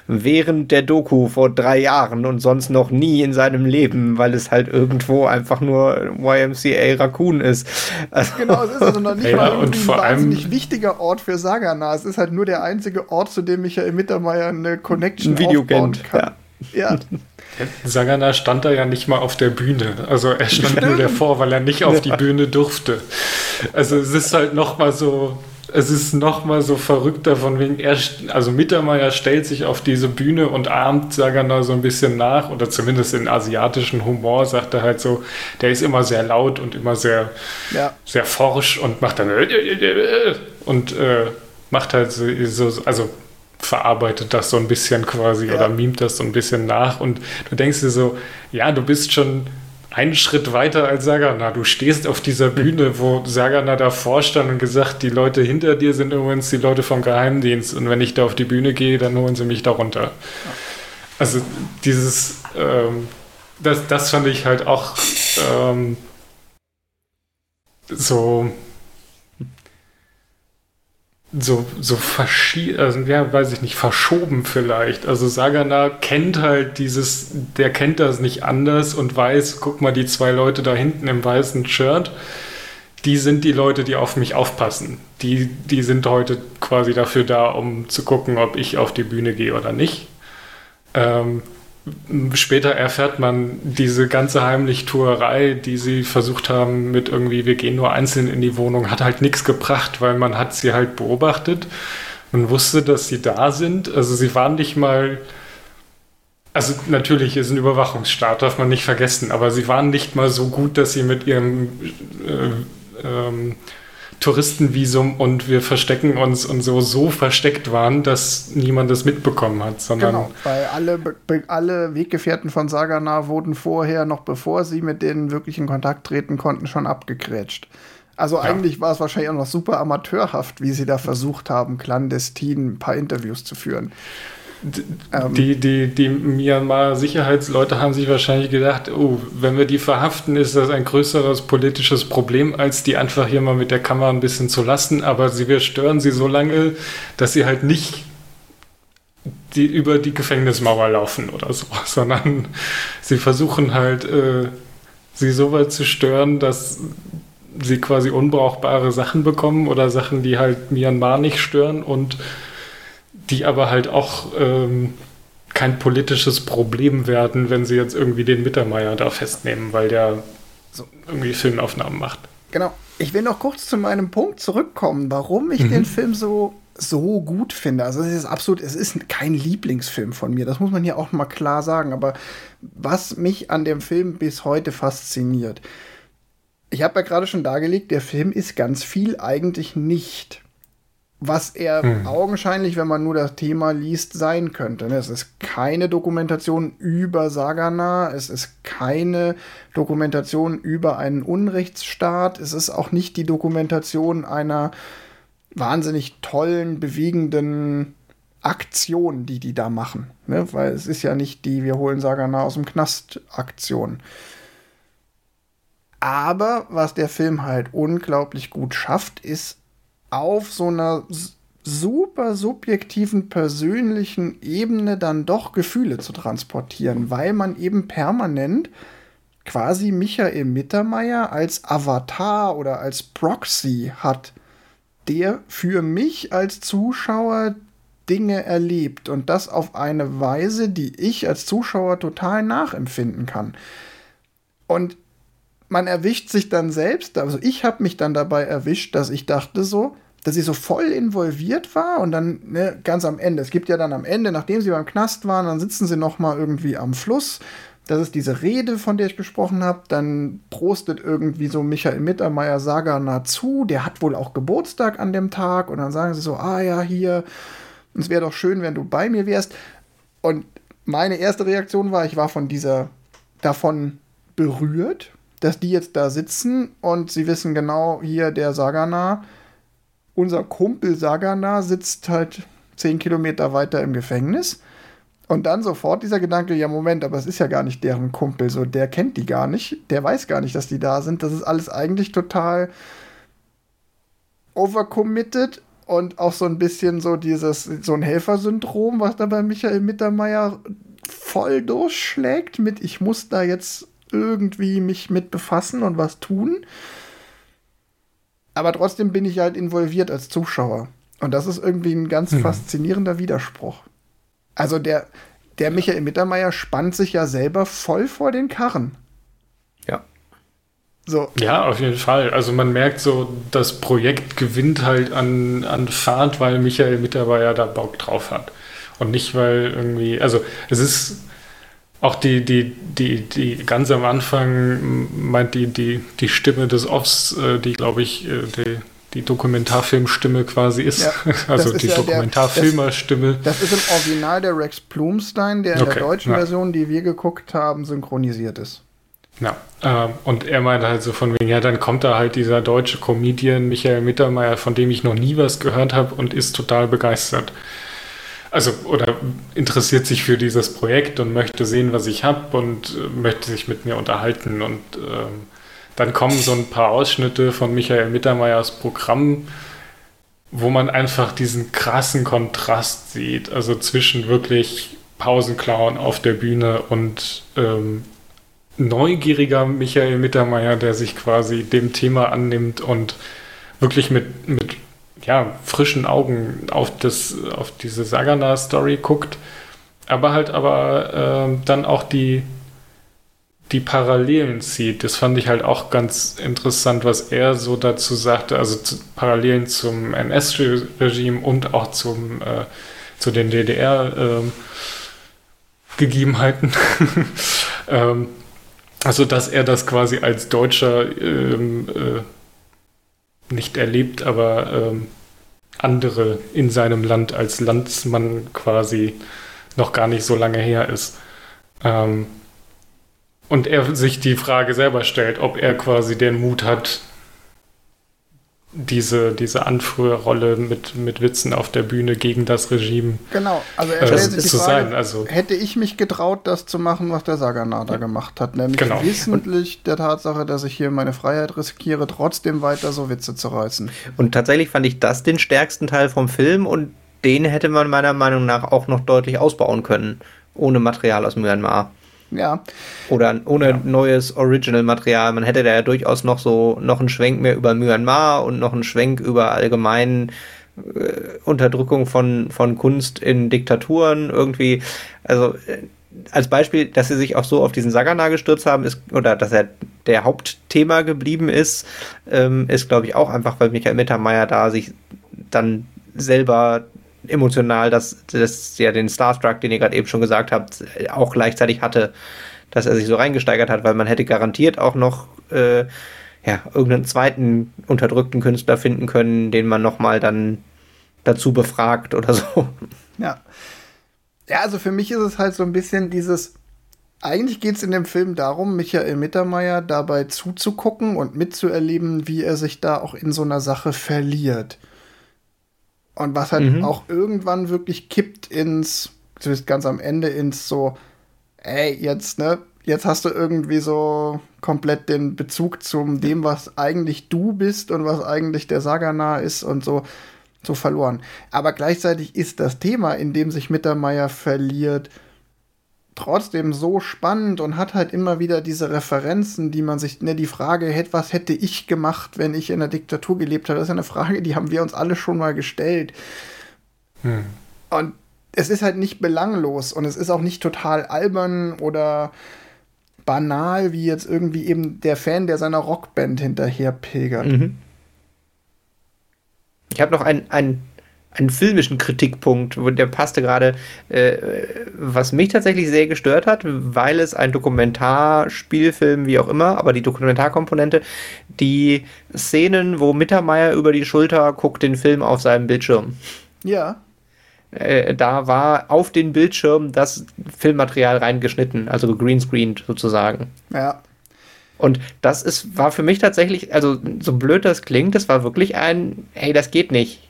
während der Doku vor drei Jahren und sonst noch nie in seinem Leben, weil es halt irgendwo einfach nur YMCA Raccoon ist. Also genau, es ist also noch nicht ja, mal und vor ein wahnsinnig wichtiger Ort für Sagana. Es ist halt nur der einzige Ort, zu dem Michael Mittermeier eine Connection ein Video aufbauen kennt. kann. Ja. ja. Sagana stand da ja nicht mal auf der Bühne. Also er stand nur davor, weil er nicht auf die Bühne durfte. Also es ist halt noch mal so es ist nochmal so verrückter von wegen, er, also Mittermeier stellt sich auf diese Bühne und ahmt Sagana so ein bisschen nach, oder zumindest in asiatischen Humor sagt er halt so, der ist immer sehr laut und immer sehr, ja. sehr forsch und macht dann und äh, macht halt so, also verarbeitet das so ein bisschen quasi ja. oder mimt das so ein bisschen nach und du denkst dir so, ja, du bist schon einen Schritt weiter als Sagana. Du stehst auf dieser Bühne, wo Sagana davor stand und gesagt, die Leute hinter dir sind übrigens die Leute vom Geheimdienst und wenn ich da auf die Bühne gehe, dann holen sie mich da runter. Also dieses, ähm, das, das fand ich halt auch ähm, so so, so verschieden, also, ja, weiß ich nicht, verschoben vielleicht. Also Sagana kennt halt dieses, der kennt das nicht anders und weiß, guck mal, die zwei Leute da hinten im weißen Shirt, die sind die Leute, die auf mich aufpassen. Die, die sind heute quasi dafür da, um zu gucken, ob ich auf die Bühne gehe oder nicht. Ähm, später erfährt man diese ganze Heimlichtuerei, die sie versucht haben mit irgendwie, wir gehen nur einzeln in die Wohnung, hat halt nichts gebracht, weil man hat sie halt beobachtet. Man wusste, dass sie da sind. Also sie waren nicht mal, also natürlich ist ein Überwachungsstaat, darf man nicht vergessen, aber sie waren nicht mal so gut, dass sie mit ihrem äh, ähm, Touristenvisum und wir verstecken uns und so so versteckt waren, dass niemand das mitbekommen hat, sondern genau, weil alle, alle Weggefährten von Sagana wurden vorher, noch bevor sie mit denen wirklich in Kontakt treten konnten, schon abgegrätscht. Also ja. eigentlich war es wahrscheinlich auch noch super amateurhaft, wie sie da versucht haben, clandestin ein paar Interviews zu führen. Ähm. Die, die, die Myanmar-Sicherheitsleute haben sich wahrscheinlich gedacht, oh, wenn wir die verhaften, ist das ein größeres politisches Problem, als die einfach hier mal mit der Kamera ein bisschen zu lassen. Aber sie, wir stören sie so lange, dass sie halt nicht die über die Gefängnismauer laufen oder so, sondern sie versuchen halt, äh, sie so weit zu stören, dass sie quasi unbrauchbare Sachen bekommen oder Sachen, die halt Myanmar nicht stören und die aber halt auch ähm, kein politisches Problem werden, wenn sie jetzt irgendwie den Mittermeier da festnehmen, weil der so irgendwie Filmaufnahmen macht. Genau. Ich will noch kurz zu meinem Punkt zurückkommen, warum ich mhm. den Film so so gut finde. Also es ist absolut, es ist kein Lieblingsfilm von mir, das muss man hier auch mal klar sagen. Aber was mich an dem Film bis heute fasziniert, ich habe ja gerade schon dargelegt, der Film ist ganz viel eigentlich nicht was er hm. augenscheinlich, wenn man nur das Thema liest, sein könnte. Es ist keine Dokumentation über Sagana, es ist keine Dokumentation über einen Unrechtsstaat, es ist auch nicht die Dokumentation einer wahnsinnig tollen, bewegenden Aktion, die die da machen. Ne? Weil es ist ja nicht die Wir holen Sagana aus dem Knast Aktion. Aber was der Film halt unglaublich gut schafft, ist auf so einer super subjektiven, persönlichen Ebene dann doch Gefühle zu transportieren, weil man eben permanent quasi Michael Mittermeier als Avatar oder als Proxy hat, der für mich als Zuschauer Dinge erlebt und das auf eine Weise, die ich als Zuschauer total nachempfinden kann. Und man erwischt sich dann selbst, also ich habe mich dann dabei erwischt, dass ich dachte so, dass ich so voll involviert war und dann ne, ganz am Ende. Es gibt ja dann am Ende, nachdem sie beim Knast waren, dann sitzen sie noch mal irgendwie am Fluss. Das ist diese Rede, von der ich gesprochen habe. Dann prostet irgendwie so Michael Mittermeier Saga zu. Der hat wohl auch Geburtstag an dem Tag. Und dann sagen sie so, ah ja, hier, es wäre doch schön, wenn du bei mir wärst. Und meine erste Reaktion war, ich war von dieser, davon berührt, dass die jetzt da sitzen und sie wissen genau, hier der Sagana, unser Kumpel Sagana sitzt halt zehn Kilometer weiter im Gefängnis. Und dann sofort dieser Gedanke, ja, Moment, aber es ist ja gar nicht deren Kumpel, so, der kennt die gar nicht, der weiß gar nicht, dass die da sind. Das ist alles eigentlich total overcommitted und auch so ein bisschen so dieses, so ein Helfersyndrom, was da bei Michael Mittermeier voll durchschlägt mit, ich muss da jetzt irgendwie mich mit befassen und was tun. Aber trotzdem bin ich halt involviert als Zuschauer. Und das ist irgendwie ein ganz mhm. faszinierender Widerspruch. Also der, der Michael Mittermeier spannt sich ja selber voll vor den Karren. Ja. So. Ja, auf jeden Fall. Also man merkt so, das Projekt gewinnt halt an, an Fahrt, weil Michael Mittermeier da Bock drauf hat. Und nicht, weil irgendwie, also es ist auch die, die, die, die ganz am Anfang meint die, die, die Stimme des Offs, äh, die, glaube ich, äh, die, die Dokumentarfilmstimme quasi ist. Ja, also die ja Dokumentarfilmerstimme. Das, das, ist im Original der Rex Plumstein, der in okay, der deutschen ja. Version, die wir geguckt haben, synchronisiert ist. Ja, äh, und er meint halt so von wegen, ja, dann kommt da halt dieser deutsche Comedian Michael Mittermeier, von dem ich noch nie was gehört habe und ist total begeistert also oder interessiert sich für dieses Projekt und möchte sehen, was ich habe und äh, möchte sich mit mir unterhalten. Und ähm, dann kommen so ein paar Ausschnitte von Michael Mittermeiers Programm, wo man einfach diesen krassen Kontrast sieht, also zwischen wirklich Pausenclown auf der Bühne und ähm, neugieriger Michael Mittermeier, der sich quasi dem Thema annimmt und wirklich mit, mit ja, frischen Augen auf, das, auf diese Sagana-Story guckt, aber halt aber äh, dann auch die, die Parallelen zieht. Das fand ich halt auch ganz interessant, was er so dazu sagte, also zu, Parallelen zum NS-Regime und auch zum, äh, zu den DDR-Gegebenheiten. Ähm, ähm, also, dass er das quasi als Deutscher ähm, äh, nicht erlebt, aber ähm, andere in seinem Land als Landsmann quasi noch gar nicht so lange her ist. Ähm, und er sich die Frage selber stellt, ob er quasi den Mut hat, diese, diese Anführerrolle mit, mit Witzen auf der Bühne gegen das Regime. Genau, also er stellt sich die Frage, sein, also, hätte ich mich getraut, das zu machen, was der Saganada ja. gemacht hat, nämlich genau. wissentlich der Tatsache, dass ich hier meine Freiheit riskiere, trotzdem weiter so Witze zu reißen. Und tatsächlich fand ich das den stärksten Teil vom Film und den hätte man meiner Meinung nach auch noch deutlich ausbauen können, ohne Material aus Myanmar. Ja. Oder ohne ja. neues Original-Material. Man hätte da ja durchaus noch so noch einen Schwenk mehr über Myanmar und noch einen Schwenk über allgemein äh, Unterdrückung von, von Kunst in Diktaturen irgendwie. Also äh, als Beispiel, dass sie sich auch so auf diesen Sagana gestürzt haben, ist, oder dass er der Hauptthema geblieben ist, ähm, ist, glaube ich, auch einfach, weil Michael Mittermeier da sich dann selber emotional, dass das ja den Starstruck, den ihr gerade eben schon gesagt habt, auch gleichzeitig hatte, dass er sich so reingesteigert hat, weil man hätte garantiert auch noch äh, ja, irgendeinen zweiten unterdrückten Künstler finden können, den man nochmal dann dazu befragt oder so. Ja. Ja, also für mich ist es halt so ein bisschen dieses, eigentlich geht es in dem Film darum, Michael Mittermeier dabei zuzugucken und mitzuerleben, wie er sich da auch in so einer Sache verliert. Und was halt mhm. auch irgendwann wirklich kippt ins, zumindest ganz am Ende, ins so, ey, jetzt, ne, jetzt hast du irgendwie so komplett den Bezug zum dem, was eigentlich du bist und was eigentlich der Sagana ist und so, so verloren. Aber gleichzeitig ist das Thema, in dem sich Mittermeier verliert, trotzdem so spannend und hat halt immer wieder diese Referenzen, die man sich, ne, die Frage, was hätte ich gemacht, wenn ich in der Diktatur gelebt habe, das ist eine Frage, die haben wir uns alle schon mal gestellt. Hm. Und es ist halt nicht belanglos und es ist auch nicht total albern oder banal, wie jetzt irgendwie eben der Fan, der seiner Rockband hinterher pilgert. Mhm. Ich habe noch ein, ein einen filmischen Kritikpunkt, der passte gerade, äh, was mich tatsächlich sehr gestört hat, weil es ein Dokumentarspielfilm, wie auch immer, aber die Dokumentarkomponente, die Szenen, wo Mittermeier über die Schulter guckt, den Film auf seinem Bildschirm. Ja. äh, da war auf den Bildschirm das Filmmaterial reingeschnitten, also greenscreened sozusagen. Ja. Und das ist, war für mich tatsächlich, also so blöd das klingt, das war wirklich ein, hey, das geht nicht.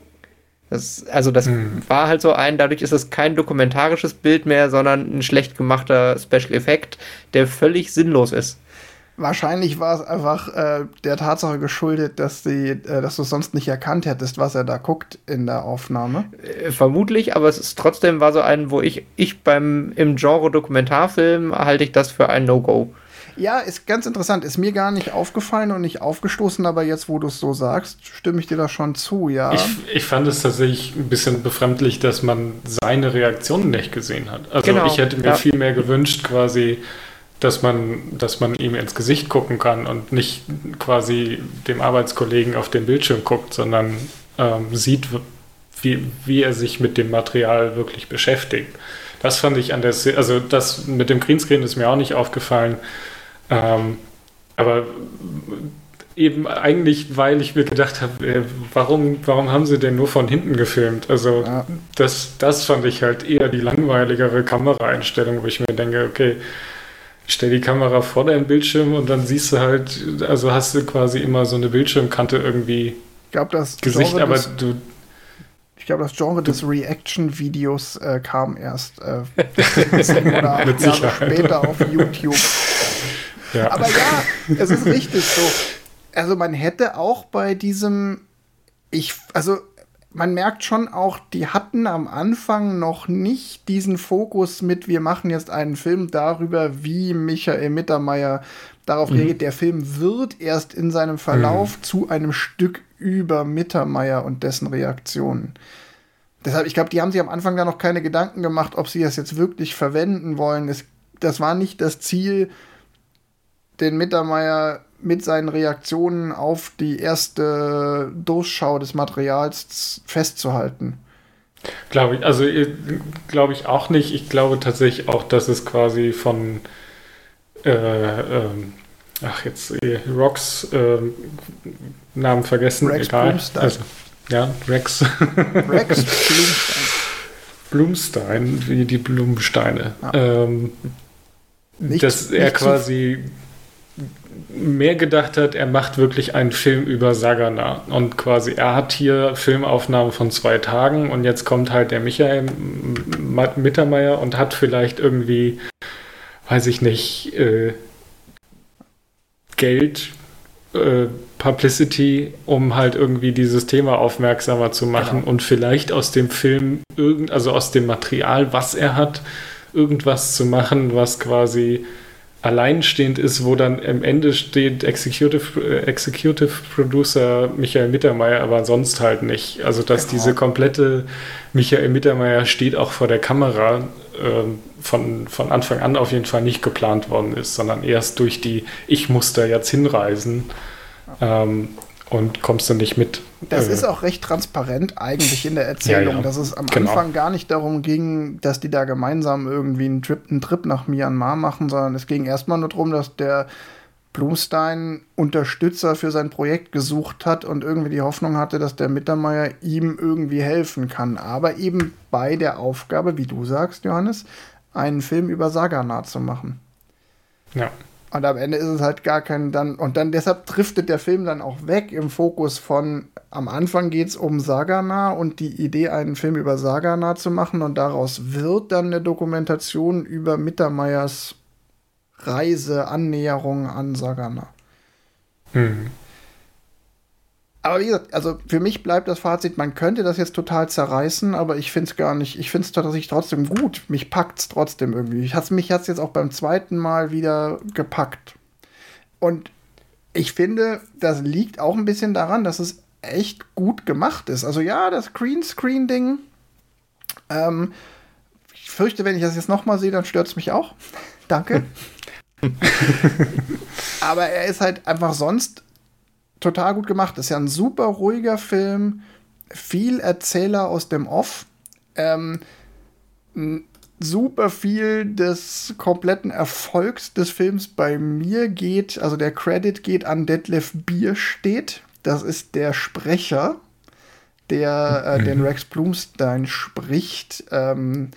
Das, also das hm. war halt so ein, dadurch ist es kein dokumentarisches Bild mehr, sondern ein schlecht gemachter Special Effekt, der völlig sinnlos ist. Wahrscheinlich war es einfach äh, der Tatsache geschuldet, dass, die, äh, dass du sonst nicht erkannt hättest, was er da guckt in der Aufnahme. Äh, vermutlich, aber es ist trotzdem war so ein, wo ich, ich beim im Genre Dokumentarfilm halte ich das für ein No-Go. Ja, ist ganz interessant. Ist mir gar nicht aufgefallen und nicht aufgestoßen, aber jetzt, wo du es so sagst, stimme ich dir da schon zu, ja. Ich, ich fand es tatsächlich ein bisschen befremdlich, dass man seine Reaktionen nicht gesehen hat. Also genau, ich hätte mir ja. viel mehr gewünscht, quasi, dass man, dass man ihm ins Gesicht gucken kann und nicht quasi dem Arbeitskollegen auf den Bildschirm guckt, sondern ähm, sieht, wie, wie er sich mit dem Material wirklich beschäftigt. Das fand ich an der, also das mit dem Greenscreen ist mir auch nicht aufgefallen. Ähm, aber eben eigentlich, weil ich mir gedacht habe, äh, warum, warum haben sie denn nur von hinten gefilmt? Also ja. das, das fand ich halt eher die langweiligere Kameraeinstellung, wo ich mir denke, okay, stell die Kamera vor deinen Bildschirm und dann siehst du halt, also hast du quasi immer so eine Bildschirmkante irgendwie ich glaub, das Gesicht, Genre aber des, du. Ich glaube, das Genre des Reaction-Videos äh, kam erst äh, oder acht Jahre später auf YouTube. Ja. Aber ja, es ist richtig so. Also man hätte auch bei diesem, ich, also man merkt schon auch, die hatten am Anfang noch nicht diesen Fokus mit, wir machen jetzt einen Film darüber, wie Michael Mittermeier darauf mhm. reagiert. Der Film wird erst in seinem Verlauf mhm. zu einem Stück über Mittermeier und dessen Reaktionen. Deshalb, ich glaube, die haben sich am Anfang da noch keine Gedanken gemacht, ob sie das jetzt wirklich verwenden wollen. Es, das war nicht das Ziel, den Mittermeier mit seinen Reaktionen auf die erste Durchschau des Materials festzuhalten. Glaube ich, also äh, glaube ich auch nicht. Ich glaube tatsächlich auch, dass es quasi von äh, ähm, ach jetzt äh, Rocks äh, Namen vergessen, Rex egal. Blumstein. Also, ja, Rex. Rex Blumstein. Blumstein, wie die Blumensteine. Ja. Ähm, nicht, dass er quasi mehr gedacht hat, er macht wirklich einen Film über Sagana. Und quasi, er hat hier Filmaufnahmen von zwei Tagen und jetzt kommt halt der Michael Mittermeier und hat vielleicht irgendwie, weiß ich nicht, äh, Geld, äh, Publicity, um halt irgendwie dieses Thema aufmerksamer zu machen genau. und vielleicht aus dem Film, irgend, also aus dem Material, was er hat, irgendwas zu machen, was quasi alleinstehend ist, wo dann am Ende steht Executive, äh, Executive Producer Michael Mittermeier, aber sonst halt nicht. Also dass genau. diese komplette Michael Mittermeier steht auch vor der Kamera äh, von, von Anfang an auf jeden Fall nicht geplant worden ist, sondern erst durch die Ich muss da jetzt hinreisen ähm, und kommst du nicht mit. Das äh, ist auch recht transparent eigentlich in der Erzählung, ja, ja. dass es am genau. Anfang gar nicht darum ging, dass die da gemeinsam irgendwie einen Trip, einen Trip nach Myanmar machen, sondern es ging erstmal nur darum, dass der Blumstein Unterstützer für sein Projekt gesucht hat und irgendwie die Hoffnung hatte, dass der Mittermeier ihm irgendwie helfen kann. Aber eben bei der Aufgabe, wie du sagst, Johannes, einen Film über Sagana zu machen. Ja. Und am Ende ist es halt gar kein dann. Und dann deshalb driftet der Film dann auch weg im Fokus von am Anfang geht es um Sagana und die Idee, einen Film über Sagana zu machen. Und daraus wird dann eine Dokumentation über Mittermeiers Reise, Annäherung an Sagana. Mhm. Aber wie gesagt, also für mich bleibt das Fazit, man könnte das jetzt total zerreißen, aber ich finde es gar nicht, ich finde es tatsächlich trotzdem gut. Mich packt es trotzdem irgendwie. Ich hat's, mich hat es jetzt auch beim zweiten Mal wieder gepackt. Und ich finde, das liegt auch ein bisschen daran, dass es echt gut gemacht ist. Also ja, das Greenscreen-Ding, ähm, ich fürchte, wenn ich das jetzt nochmal sehe, dann stört es mich auch. Danke. aber er ist halt einfach sonst total gut gemacht. Ist ja ein super ruhiger Film, viel Erzähler aus dem Off. Ähm, super viel des kompletten Erfolgs des Films bei mir geht, also der Credit geht an Detlef Bierstedt. Das ist der Sprecher. der äh, den Rex Bloomstein spricht. Ähm,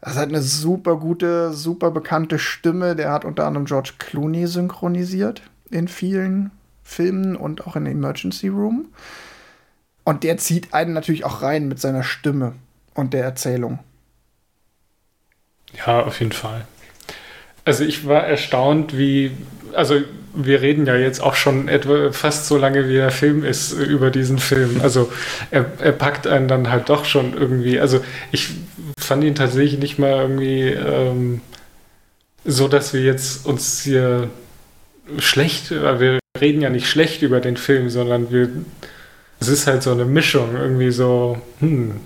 das hat eine super gute, super bekannte Stimme. Der hat unter anderem George Clooney synchronisiert in vielen Filmen und auch in Emergency Room. Und der zieht einen natürlich auch rein mit seiner Stimme und der Erzählung. Ja, auf jeden Fall. Also ich war erstaunt, wie, also wir reden ja jetzt auch schon etwa fast so lange, wie der Film ist, über diesen Film. Also er, er packt einen dann halt doch schon irgendwie. Also ich fand ihn tatsächlich nicht mal irgendwie ähm, so, dass wir jetzt uns hier schlecht, wir reden ja nicht schlecht über den Film, sondern wir, es ist halt so eine Mischung, irgendwie so, hm,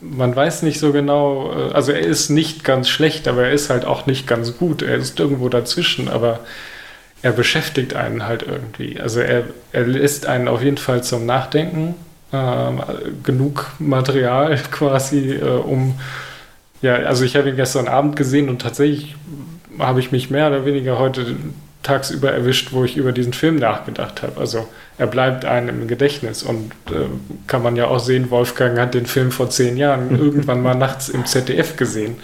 man weiß nicht so genau, äh, also er ist nicht ganz schlecht, aber er ist halt auch nicht ganz gut. Er ist irgendwo dazwischen, aber er beschäftigt einen halt irgendwie. Also er, er lässt einen auf jeden Fall zum Nachdenken. Ähm, genug Material quasi, äh, um ja, also ich habe ihn gestern Abend gesehen und tatsächlich habe ich mich mehr oder weniger heute tagsüber erwischt, wo ich über diesen Film nachgedacht habe. Also er bleibt einem im Gedächtnis und äh, kann man ja auch sehen, Wolfgang hat den Film vor zehn Jahren irgendwann mal nachts im ZDF gesehen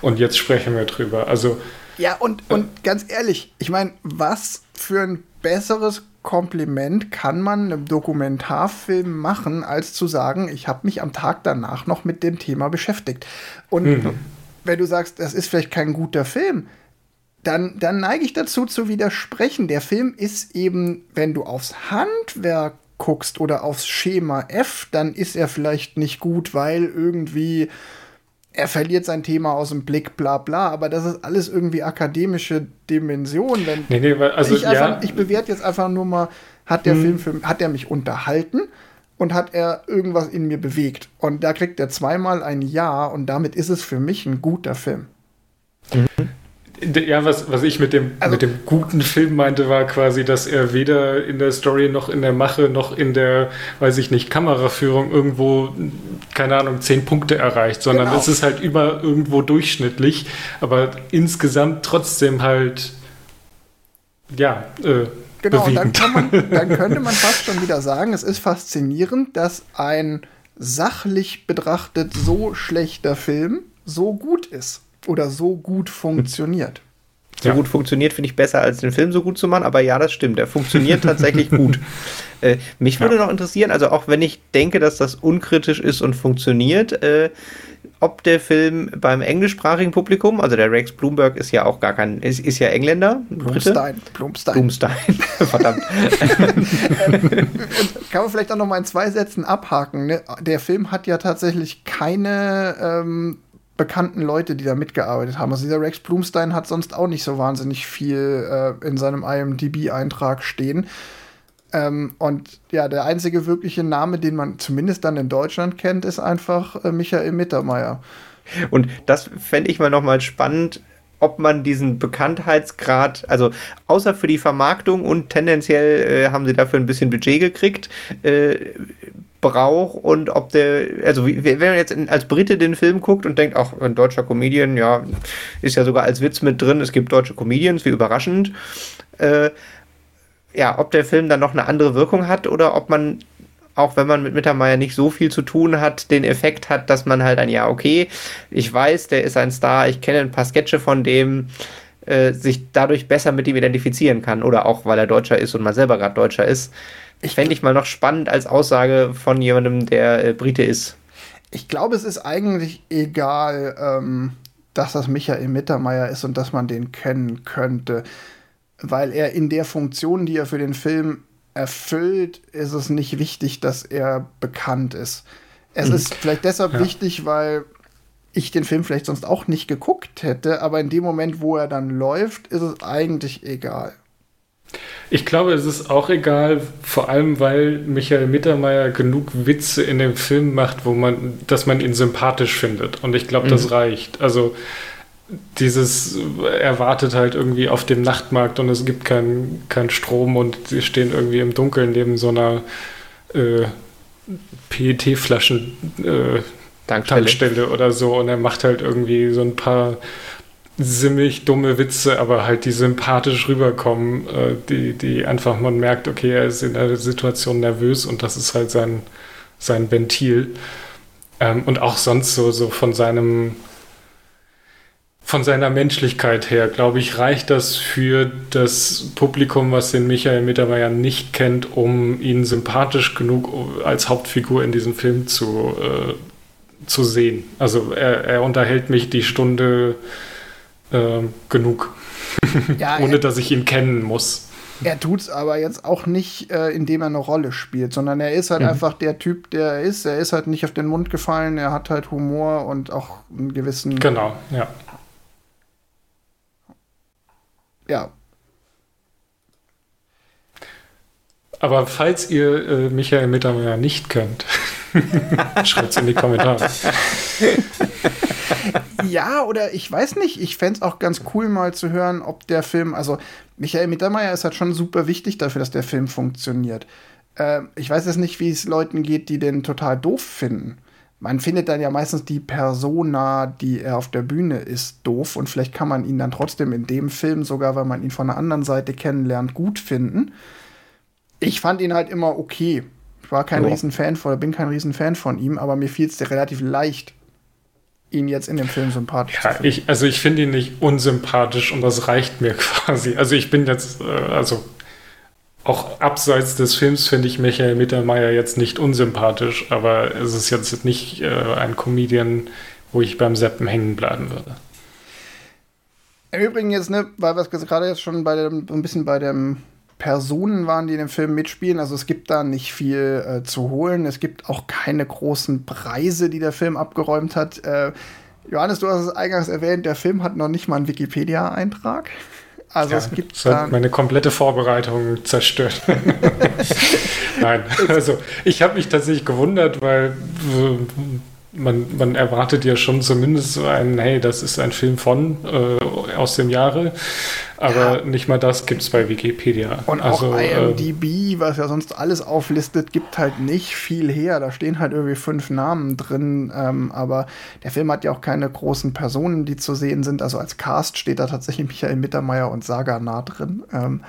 und jetzt sprechen wir drüber. Also ja, und, und äh, ganz ehrlich, ich meine, was für ein besseres Kompliment kann man einem Dokumentarfilm machen, als zu sagen, ich habe mich am Tag danach noch mit dem Thema beschäftigt. Und mhm. wenn du sagst, das ist vielleicht kein guter Film, dann, dann neige ich dazu zu widersprechen. Der Film ist eben, wenn du aufs Handwerk guckst oder aufs Schema F, dann ist er vielleicht nicht gut, weil irgendwie er verliert sein Thema aus dem Blick, bla bla, aber das ist alles irgendwie akademische Dimension. Wenn nee, nee, also, ich, einfach, ja. ich bewerte jetzt einfach nur mal, hat der hm. Film für, hat er mich unterhalten und hat er irgendwas in mir bewegt? Und da kriegt er zweimal ein Ja und damit ist es für mich ein guter Film. Ja, was, was ich mit dem, also, mit dem guten Film meinte, war quasi, dass er weder in der Story noch in der Mache noch in der, weiß ich nicht, Kameraführung irgendwo, keine Ahnung, zehn Punkte erreicht, sondern genau. es ist halt immer irgendwo durchschnittlich, aber insgesamt trotzdem halt, ja, äh, Genau, dann, man, dann könnte man fast schon wieder sagen, es ist faszinierend, dass ein sachlich betrachtet so schlechter Film so gut ist oder so gut funktioniert. So ja. gut funktioniert, finde ich besser, als den Film so gut zu machen, aber ja, das stimmt. Der funktioniert tatsächlich gut. Äh, mich würde ja. noch interessieren, also auch wenn ich denke, dass das unkritisch ist und funktioniert, äh, ob der Film beim englischsprachigen Publikum, also der Rex Bloomberg ist ja auch gar kein, ist, ist ja Engländer. Blumstein. Blumstein. Blumstein. Verdammt. Kann man vielleicht auch noch mal in zwei Sätzen abhaken. Ne? Der Film hat ja tatsächlich keine ähm, bekannten Leute, die da mitgearbeitet haben. Also dieser Rex Bloomstein hat sonst auch nicht so wahnsinnig viel äh, in seinem IMDb-Eintrag stehen. Ähm, und ja, der einzige wirkliche Name, den man zumindest dann in Deutschland kennt, ist einfach äh, Michael Mittermeier. Und das fände ich mal noch mal spannend, ob man diesen Bekanntheitsgrad, also außer für die Vermarktung und tendenziell äh, haben sie dafür ein bisschen Budget gekriegt, äh, braucht und ob der, also wenn man jetzt als Brite den Film guckt und denkt, auch ein deutscher Comedian, ja, ist ja sogar als Witz mit drin, es gibt deutsche Comedians, wie überraschend. Äh, ja, ob der Film dann noch eine andere Wirkung hat oder ob man, auch wenn man mit Mittermeier nicht so viel zu tun hat, den Effekt hat, dass man halt ein, ja, okay, ich weiß, der ist ein Star, ich kenne ein paar Sketche von dem, äh, sich dadurch besser mit ihm identifizieren kann oder auch, weil er Deutscher ist und mal selber gerade Deutscher ist. Ich fände ich mal noch spannend als Aussage von jemandem, der äh, Brite ist. Ich glaube, es ist eigentlich egal, ähm, dass das Michael Mittermeier ist und dass man den kennen könnte. Weil er in der Funktion, die er für den Film erfüllt, ist es nicht wichtig, dass er bekannt ist. Es mhm. ist vielleicht deshalb ja. wichtig, weil ich den Film vielleicht sonst auch nicht geguckt hätte, aber in dem Moment, wo er dann läuft, ist es eigentlich egal. Ich glaube, es ist auch egal, vor allem weil Michael Mittermeier genug Witze in dem Film macht, wo man, dass man ihn sympathisch findet. Und ich glaube, mhm. das reicht. Also dieses, er wartet halt irgendwie auf dem Nachtmarkt und es gibt keinen kein Strom und sie stehen irgendwie im Dunkeln neben so einer äh, PET-Flaschen äh, Tankstelle oder so und er macht halt irgendwie so ein paar ziemlich dumme Witze, aber halt die sympathisch rüberkommen, äh, die, die einfach man merkt, okay, er ist in der Situation nervös und das ist halt sein, sein Ventil. Ähm, und auch sonst so, so von seinem von seiner Menschlichkeit her, glaube ich, reicht das für das Publikum, was den Michael Mittermeier nicht kennt, um ihn sympathisch genug als Hauptfigur in diesem Film zu, äh, zu sehen. Also er, er, unterhält mich die Stunde äh, genug, ja, ohne dass ich ihn kennen muss. Er tut es aber jetzt auch nicht, äh, indem er eine Rolle spielt, sondern er ist halt mhm. einfach der Typ, der er ist. Er ist halt nicht auf den Mund gefallen, er hat halt Humor und auch einen gewissen. Genau, ja ja. Aber falls ihr äh, Michael Mittermeier nicht könnt, schreibt es in die Kommentare. ja, oder ich weiß nicht, ich fände es auch ganz cool mal zu hören, ob der Film, also Michael Mittermeier ist halt schon super wichtig dafür, dass der Film funktioniert. Äh, ich weiß jetzt nicht, wie es Leuten geht, die den total doof finden man findet dann ja meistens die Persona, die er auf der Bühne ist, doof und vielleicht kann man ihn dann trotzdem in dem Film, sogar wenn man ihn von der anderen Seite kennenlernt, gut finden. Ich fand ihn halt immer okay. Ich war kein ja. Riesenfan von, bin kein Riesenfan von ihm, aber mir fiel es relativ leicht, ihn jetzt in dem Film sympathisch ja, zu finden. Ich, also ich finde ihn nicht unsympathisch und das reicht mir quasi. Also ich bin jetzt, äh, also auch abseits des Films finde ich Michael Mittermeier jetzt nicht unsympathisch, aber es ist jetzt nicht äh, ein Comedian, wo ich beim Seppen hängen bleiben würde. Im Übrigen jetzt, ne, weil wir es gerade jetzt schon bei dem, ein bisschen bei den Personen waren, die in dem Film mitspielen. Also es gibt da nicht viel äh, zu holen. Es gibt auch keine großen Preise, die der Film abgeräumt hat. Äh, Johannes, du hast es eingangs erwähnt, der Film hat noch nicht mal einen Wikipedia-Eintrag. Also ja, es gibt das hat meine komplette Vorbereitung zerstört. Nein, also ich habe mich tatsächlich gewundert, weil man, man erwartet ja schon zumindest so einen, hey, das ist ein Film von äh, aus dem Jahre, aber ja. nicht mal das gibt es bei Wikipedia. Und also, auch IMDb, äh, was ja sonst alles auflistet, gibt halt nicht viel her. Da stehen halt irgendwie fünf Namen drin, ähm, aber der Film hat ja auch keine großen Personen, die zu sehen sind. Also als Cast steht da tatsächlich Michael Mittermeier und Saga nah drin. Ähm,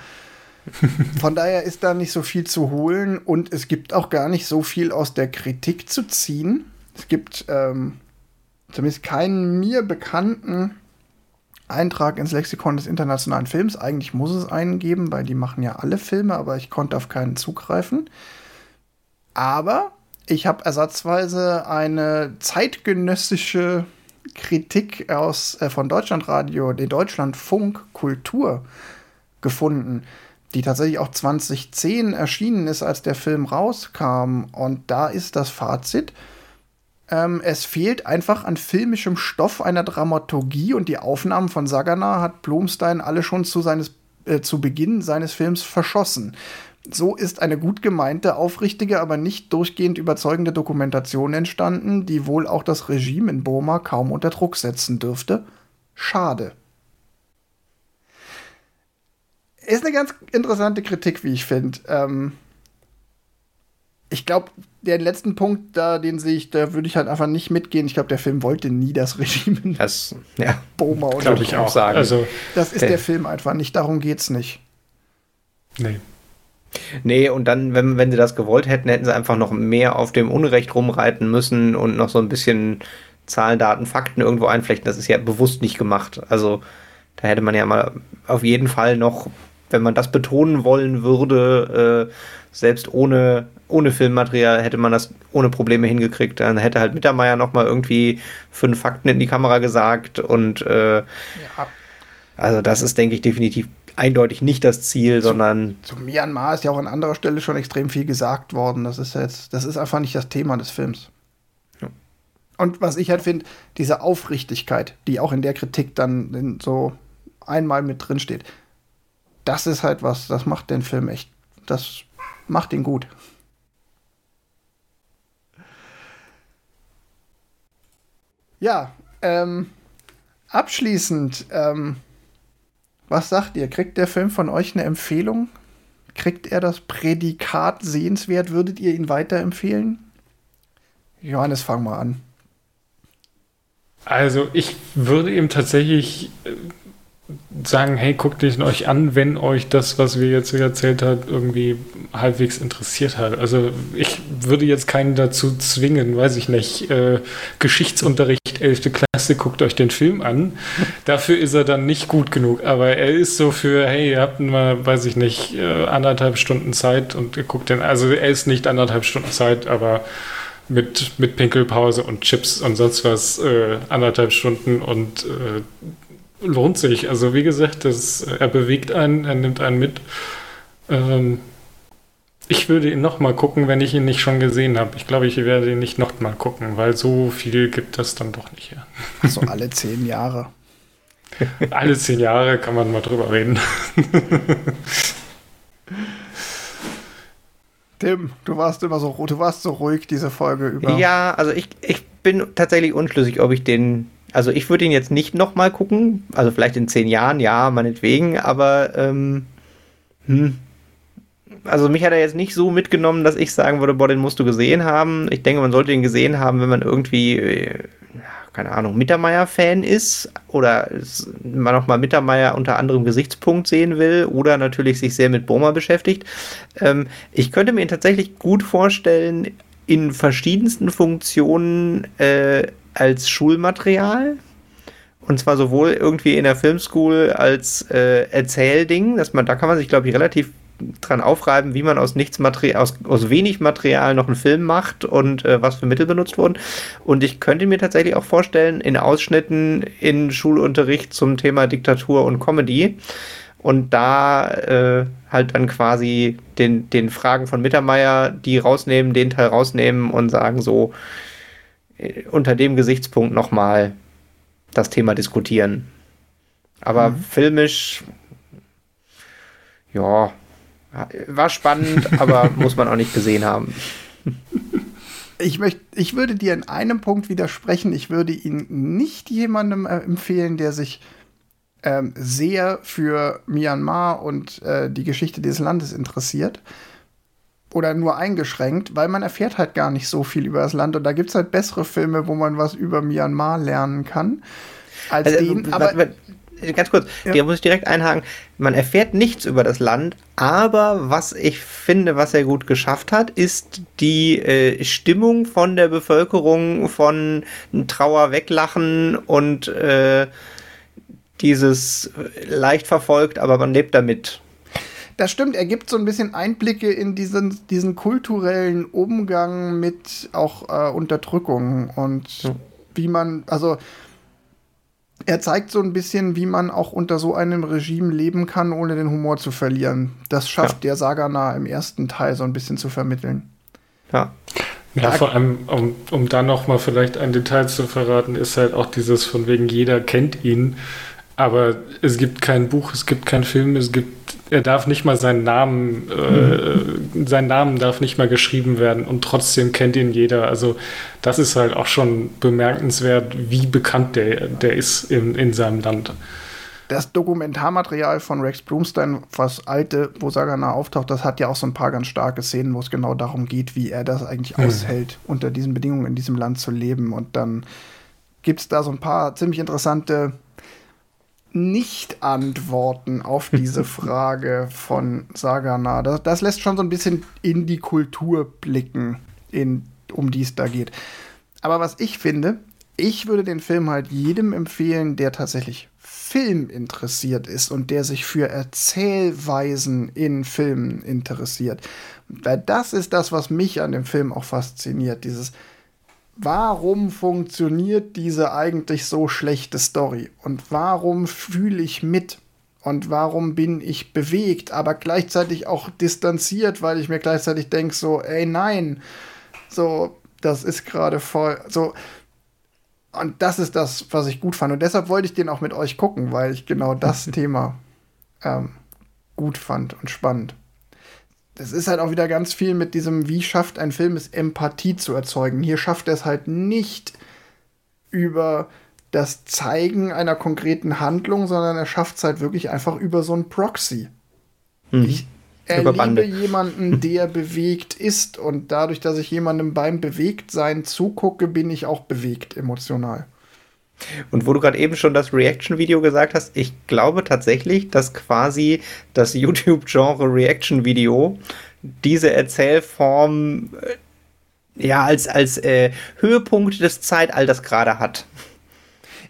von daher ist da nicht so viel zu holen und es gibt auch gar nicht so viel aus der Kritik zu ziehen. Es gibt ähm, zumindest keinen mir bekannten Eintrag ins Lexikon des internationalen Films. Eigentlich muss es einen geben, weil die machen ja alle Filme, aber ich konnte auf keinen zugreifen. Aber ich habe ersatzweise eine zeitgenössische Kritik aus, äh, von Deutschlandradio, den Deutschlandfunk Kultur gefunden, die tatsächlich auch 2010 erschienen ist, als der Film rauskam. Und da ist das Fazit, ähm, es fehlt einfach an filmischem Stoff einer Dramaturgie und die Aufnahmen von Sagana hat Blomstein alle schon zu, seines, äh, zu Beginn seines Films verschossen. So ist eine gut gemeinte, aufrichtige, aber nicht durchgehend überzeugende Dokumentation entstanden, die wohl auch das Regime in Burma kaum unter Druck setzen dürfte. Schade. Ist eine ganz interessante Kritik, wie ich finde. Ähm, ich glaube, den letzten Punkt, da, den sehe ich, da würde ich halt einfach nicht mitgehen. Ich glaube, der Film wollte nie das Regime. Das, ja. Boma oder Glaube ich auch sagen. Also, das ist äh, der Film einfach nicht. Darum geht's nicht. Nee. Nee, und dann, wenn, wenn sie das gewollt hätten, hätten sie einfach noch mehr auf dem Unrecht rumreiten müssen und noch so ein bisschen Zahlen, Daten, Fakten irgendwo einflechten. Das ist ja bewusst nicht gemacht. Also, da hätte man ja mal auf jeden Fall noch, wenn man das betonen wollen würde, äh, selbst ohne ohne Filmmaterial hätte man das ohne Probleme hingekriegt. Dann hätte halt Mittermeier noch mal irgendwie fünf Fakten in die Kamera gesagt und äh, ja. also das ist, denke ich, definitiv eindeutig nicht das Ziel, zu, sondern zu Myanmar ist ja auch an anderer Stelle schon extrem viel gesagt worden. Das ist jetzt, das ist einfach nicht das Thema des Films. Ja. Und was ich halt finde, diese Aufrichtigkeit, die auch in der Kritik dann so einmal mit drin steht, das ist halt was, das macht den Film echt, das macht ihn gut. Ja, ähm, abschließend, ähm, was sagt ihr? Kriegt der Film von euch eine Empfehlung? Kriegt er das Prädikat sehenswert? Würdet ihr ihn weiterempfehlen? Johannes, fang mal an. Also ich würde ihm tatsächlich äh, sagen, hey, guckt ihn euch an, wenn euch das, was wir jetzt erzählt haben, irgendwie halbwegs interessiert hat. Also ich würde jetzt keinen dazu zwingen, weiß ich nicht, äh, Geschichtsunterricht 11. Klasse, guckt euch den Film an. Dafür ist er dann nicht gut genug, aber er ist so für, hey, ihr habt mal, weiß ich nicht, äh, anderthalb Stunden Zeit und ihr guckt den, also er ist nicht anderthalb Stunden Zeit, aber mit, mit Pinkelpause und Chips und sonst was äh, anderthalb Stunden und äh, lohnt sich. Also wie gesagt, das, er bewegt einen, er nimmt einen mit. Ähm, ich würde ihn noch mal gucken, wenn ich ihn nicht schon gesehen habe. Ich glaube, ich werde ihn nicht noch mal gucken, weil so viel gibt das dann doch nicht her. So alle zehn Jahre. alle zehn Jahre kann man mal drüber reden. Tim, du warst immer so, du warst so ruhig diese Folge über. Ja, also ich, ich bin tatsächlich unschlüssig, ob ich den also ich würde ihn jetzt nicht nochmal gucken, also vielleicht in zehn Jahren, ja, meinetwegen, aber ähm, hm. also mich hat er jetzt nicht so mitgenommen, dass ich sagen würde, boah, den musst du gesehen haben. Ich denke, man sollte ihn gesehen haben, wenn man irgendwie, äh, keine Ahnung, Mittermeier-Fan ist oder man nochmal Mittermeier unter anderem Gesichtspunkt sehen will oder natürlich sich sehr mit Burma beschäftigt. Ähm, ich könnte mir ihn tatsächlich gut vorstellen, in verschiedensten Funktionen äh, als Schulmaterial. Und zwar sowohl irgendwie in der Filmschool als äh, Erzählding, dass man, da kann man sich, glaube ich, relativ dran aufreiben, wie man aus nichts aus, aus wenig Material noch einen Film macht und äh, was für Mittel benutzt wurden. Und ich könnte mir tatsächlich auch vorstellen, in Ausschnitten in Schulunterricht zum Thema Diktatur und Comedy und da äh, halt dann quasi den, den Fragen von Mittermeier, die rausnehmen, den Teil rausnehmen und sagen so, unter dem Gesichtspunkt nochmal das Thema diskutieren. Aber mhm. filmisch, ja, war spannend, aber muss man auch nicht gesehen haben. Ich, möchte, ich würde dir in einem Punkt widersprechen. Ich würde ihn nicht jemandem äh, empfehlen, der sich ähm, sehr für Myanmar und äh, die Geschichte des Landes interessiert oder nur eingeschränkt, weil man erfährt halt gar nicht so viel über das Land und da gibt es halt bessere Filme, wo man was über Myanmar lernen kann. Als also, den, aber ganz kurz, ja. hier muss ich direkt einhaken. Man erfährt nichts über das Land, aber was ich finde, was er gut geschafft hat, ist die äh, Stimmung von der Bevölkerung, von Trauer weglachen und äh, dieses leicht verfolgt, aber man lebt damit. Das stimmt, er gibt so ein bisschen Einblicke in diesen, diesen kulturellen Umgang mit auch äh, Unterdrückung und hm. wie man, also er zeigt so ein bisschen, wie man auch unter so einem Regime leben kann, ohne den Humor zu verlieren. Das schafft ja. der Sagana im ersten Teil so ein bisschen zu vermitteln. Ja. Ja, vor allem, um, um da noch mal vielleicht ein Detail zu verraten, ist halt auch dieses von wegen jeder kennt ihn, aber es gibt kein Buch, es gibt keinen Film, es gibt, er darf nicht mal seinen Namen, äh, mhm. sein Namen darf nicht mal geschrieben werden und trotzdem kennt ihn jeder. Also das ist halt auch schon bemerkenswert, wie bekannt der, der ist in, in seinem Land. Das Dokumentarmaterial von Rex Broomstein, was alte, wo Sagana auftaucht, das hat ja auch so ein paar ganz starke Szenen, wo es genau darum geht, wie er das eigentlich mhm. aushält, unter diesen Bedingungen in diesem Land zu leben. Und dann gibt es da so ein paar ziemlich interessante nicht-Antworten auf diese Frage von Sagana. Das, das, lässt schon so ein bisschen in die Kultur blicken, in, um die es da geht. Aber was ich finde, ich würde den Film halt jedem empfehlen, der tatsächlich Film interessiert ist und der sich für Erzählweisen in Filmen interessiert. Weil das ist das, was mich an dem Film auch fasziniert. Dieses, warum funktioniert diese eigentlich so schlechte Story? Und warum fühle ich mit? Und warum bin ich bewegt, aber gleichzeitig auch distanziert, weil ich mir gleichzeitig denke, so, ey, nein, so, das ist gerade voll, so. Und das ist das, was ich gut fand. Und deshalb wollte ich den auch mit euch gucken, weil ich genau das Thema ähm, gut fand und spannend das ist halt auch wieder ganz viel mit diesem, wie schafft ein Film es, Empathie zu erzeugen. Hier schafft er es halt nicht über das Zeigen einer konkreten Handlung, sondern er schafft es halt wirklich einfach über so ein Proxy. Mhm. Ich erlebe jemanden, der bewegt ist und dadurch, dass ich jemandem beim Bewegtsein zugucke, bin ich auch bewegt emotional. Und wo du gerade eben schon das Reaction-Video gesagt hast, ich glaube tatsächlich, dass quasi das YouTube-Genre Reaction-Video diese Erzählform äh, ja als, als äh, Höhepunkt des Zeitalters gerade hat.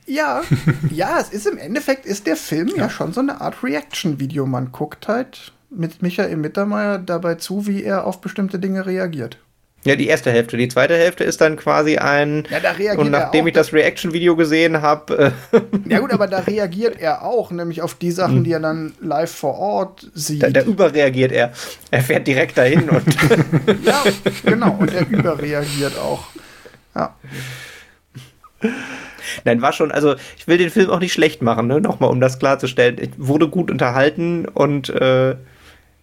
Ja, ja, es ist im Endeffekt ist der Film ja, ja schon so eine Art Reaction-Video. Man guckt halt mit Michael Mittermeier dabei zu, wie er auf bestimmte Dinge reagiert. Ja, die erste Hälfte. Die zweite Hälfte ist dann quasi ein. Ja, da reagiert Und nachdem ich das Reaction-Video gesehen habe. Äh ja, gut, aber da reagiert er auch, nämlich auf die Sachen, die er dann live vor Ort sieht. Da, da überreagiert er. Er fährt direkt dahin und. ja, genau. Und er überreagiert auch. Ja. Nein, war schon, also ich will den Film auch nicht schlecht machen, ne? nochmal um das klarzustellen. Ich wurde gut unterhalten und äh,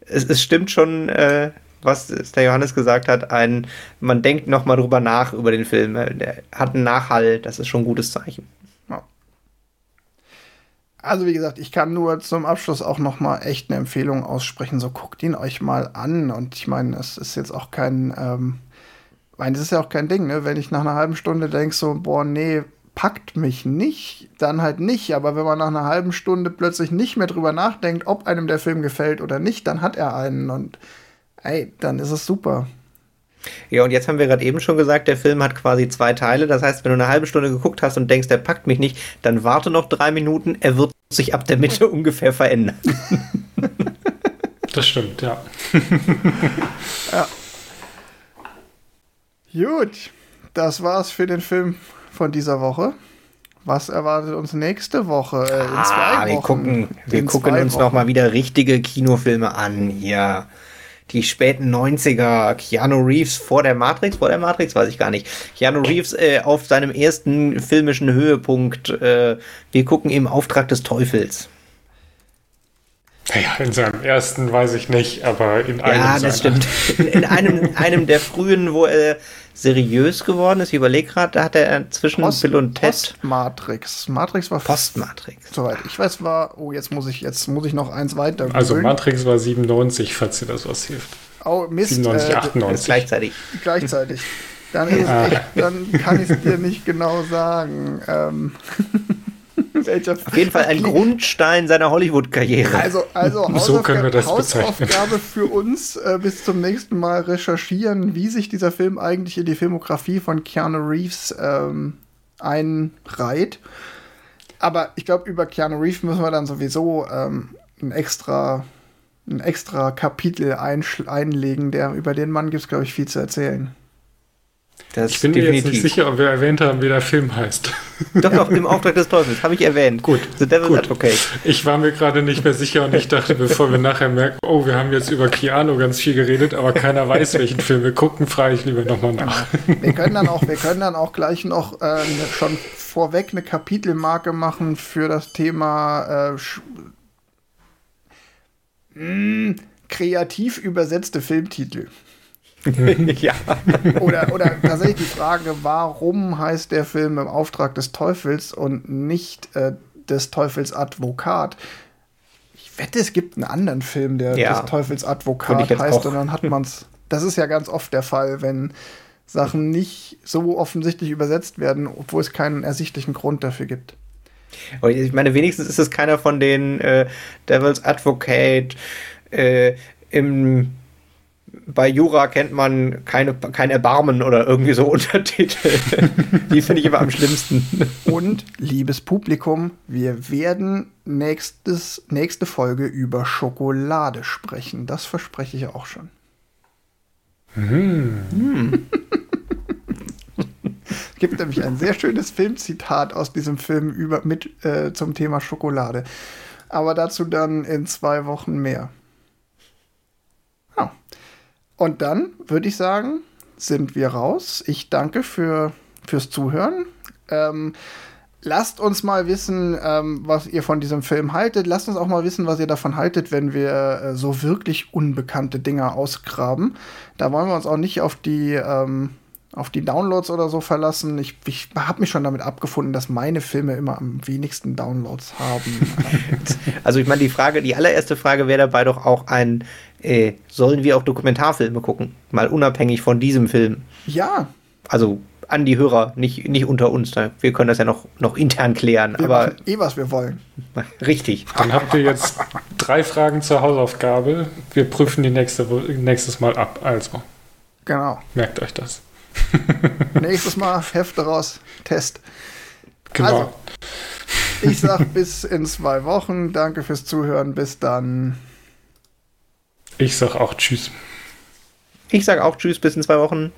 es, es, stimmt schon, äh, was der Johannes gesagt hat, ein, man denkt nochmal drüber nach über den Film. Der hat einen Nachhall, das ist schon ein gutes Zeichen. Ja. Also wie gesagt, ich kann nur zum Abschluss auch nochmal echt eine Empfehlung aussprechen. So guckt ihn euch mal an. Und ich meine, es ist jetzt auch kein, ähm, meine, es ist ja auch kein Ding, ne? Wenn ich nach einer halben Stunde denke so, boah, nee, packt mich nicht, dann halt nicht. Aber wenn man nach einer halben Stunde plötzlich nicht mehr drüber nachdenkt, ob einem der Film gefällt oder nicht, dann hat er einen und ey, dann ist es super. Ja, und jetzt haben wir gerade eben schon gesagt, der Film hat quasi zwei Teile. Das heißt, wenn du eine halbe Stunde geguckt hast und denkst, der packt mich nicht, dann warte noch drei Minuten. Er wird sich ab der Mitte ungefähr verändern. Das stimmt, ja. ja. Gut, das war's für den Film von dieser Woche. Was erwartet uns nächste Woche? Äh, in ah, zwei Wochen. Wir gucken, wir gucken uns nochmal wieder richtige Kinofilme an. Ja. Die späten 90er, Keanu Reeves vor der Matrix, vor der Matrix weiß ich gar nicht. Keanu Reeves äh, auf seinem ersten filmischen Höhepunkt. Äh, wir gucken im Auftrag des Teufels. Naja, in seinem ersten weiß ich nicht, aber in einem. Ja, das stimmt. In, in, einem, einem der frühen, wo er seriös geworden ist. Ich überlege gerade, da hat er zwischen Post, Bill und Ted. Postmatrix. Matrix war. Postmatrix. Soweit ich weiß, war. Oh, jetzt muss ich, jetzt muss ich noch eins weiter. Also Matrix war 97, falls dir das was hilft. Oh, Mist. 97, äh, 98. Gleichzeitig. Gleichzeitig. Dann, ist ah. echt, dann kann ich es dir nicht genau sagen. Ähm. Auf jeden Fall ein Grundstein seiner Hollywood-Karriere. Also, also so können wir das Hausaufgabe für uns äh, bis zum nächsten Mal recherchieren, wie sich dieser Film eigentlich in die Filmografie von Keanu Reeves ähm, einreiht. Aber ich glaube, über Keanu Reeves müssen wir dann sowieso ähm, ein extra ein extra Kapitel einlegen, der über den Mann gibt es, glaube ich, viel zu erzählen. Das ich bin mir jetzt nicht sicher, ob wir erwähnt haben, wie der Film heißt. Doch, doch, im Auftrag des Teufels, habe ich erwähnt. Gut. The Devil's gut. Advocate. Ich war mir gerade nicht mehr sicher und ich dachte, bevor wir nachher merken, oh, wir haben jetzt über Keanu ganz viel geredet, aber keiner weiß, welchen Film wir gucken, frage ich lieber nochmal nach. Wir können dann auch, wir können dann auch gleich noch äh, schon vorweg eine Kapitelmarke machen für das Thema äh, mh, hm, kreativ übersetzte Filmtitel. ja. Oder, oder tatsächlich die Frage, warum heißt der Film im Auftrag des Teufels und nicht äh, des Teufels Advokat? Ich wette, es gibt einen anderen Film, der ja. des Teufels Advokat heißt, und dann hat man es. Das ist ja ganz oft der Fall, wenn Sachen nicht so offensichtlich übersetzt werden, obwohl es keinen ersichtlichen Grund dafür gibt. Ich meine, wenigstens ist es keiner von den äh, Devil's Advocate äh, im bei Jura kennt man keine, kein Erbarmen oder irgendwie so Untertitel. Die finde ich immer am schlimmsten. Und, liebes Publikum, wir werden nächstes, nächste Folge über Schokolade sprechen. Das verspreche ich auch schon. Mm. es gibt nämlich ein sehr schönes Filmzitat aus diesem Film über, mit, äh, zum Thema Schokolade. Aber dazu dann in zwei Wochen mehr. Und dann würde ich sagen, sind wir raus. Ich danke für, fürs Zuhören. Ähm, lasst uns mal wissen, ähm, was ihr von diesem Film haltet. Lasst uns auch mal wissen, was ihr davon haltet, wenn wir äh, so wirklich unbekannte Dinge ausgraben. Da wollen wir uns auch nicht auf die ähm, auf die Downloads oder so verlassen. Ich, ich habe mich schon damit abgefunden, dass meine Filme immer am wenigsten Downloads haben. also ich meine, die Frage, die allererste Frage wäre dabei doch auch ein, äh, sollen wir auch Dokumentarfilme gucken? Mal unabhängig von diesem Film. Ja. Also an die Hörer, nicht, nicht unter uns. Wir können das ja noch, noch intern klären. Wir aber eh, was wir wollen. Richtig. Dann habt ihr jetzt drei Fragen zur Hausaufgabe. Wir prüfen die nächste, nächstes Mal ab. Also. Genau. Merkt euch das. Nächstes Mal Hefte raus, Test. Genau. Also, ich sag bis in zwei Wochen. Danke fürs Zuhören. Bis dann. Ich sag auch Tschüss. Ich sag auch Tschüss, bis in zwei Wochen.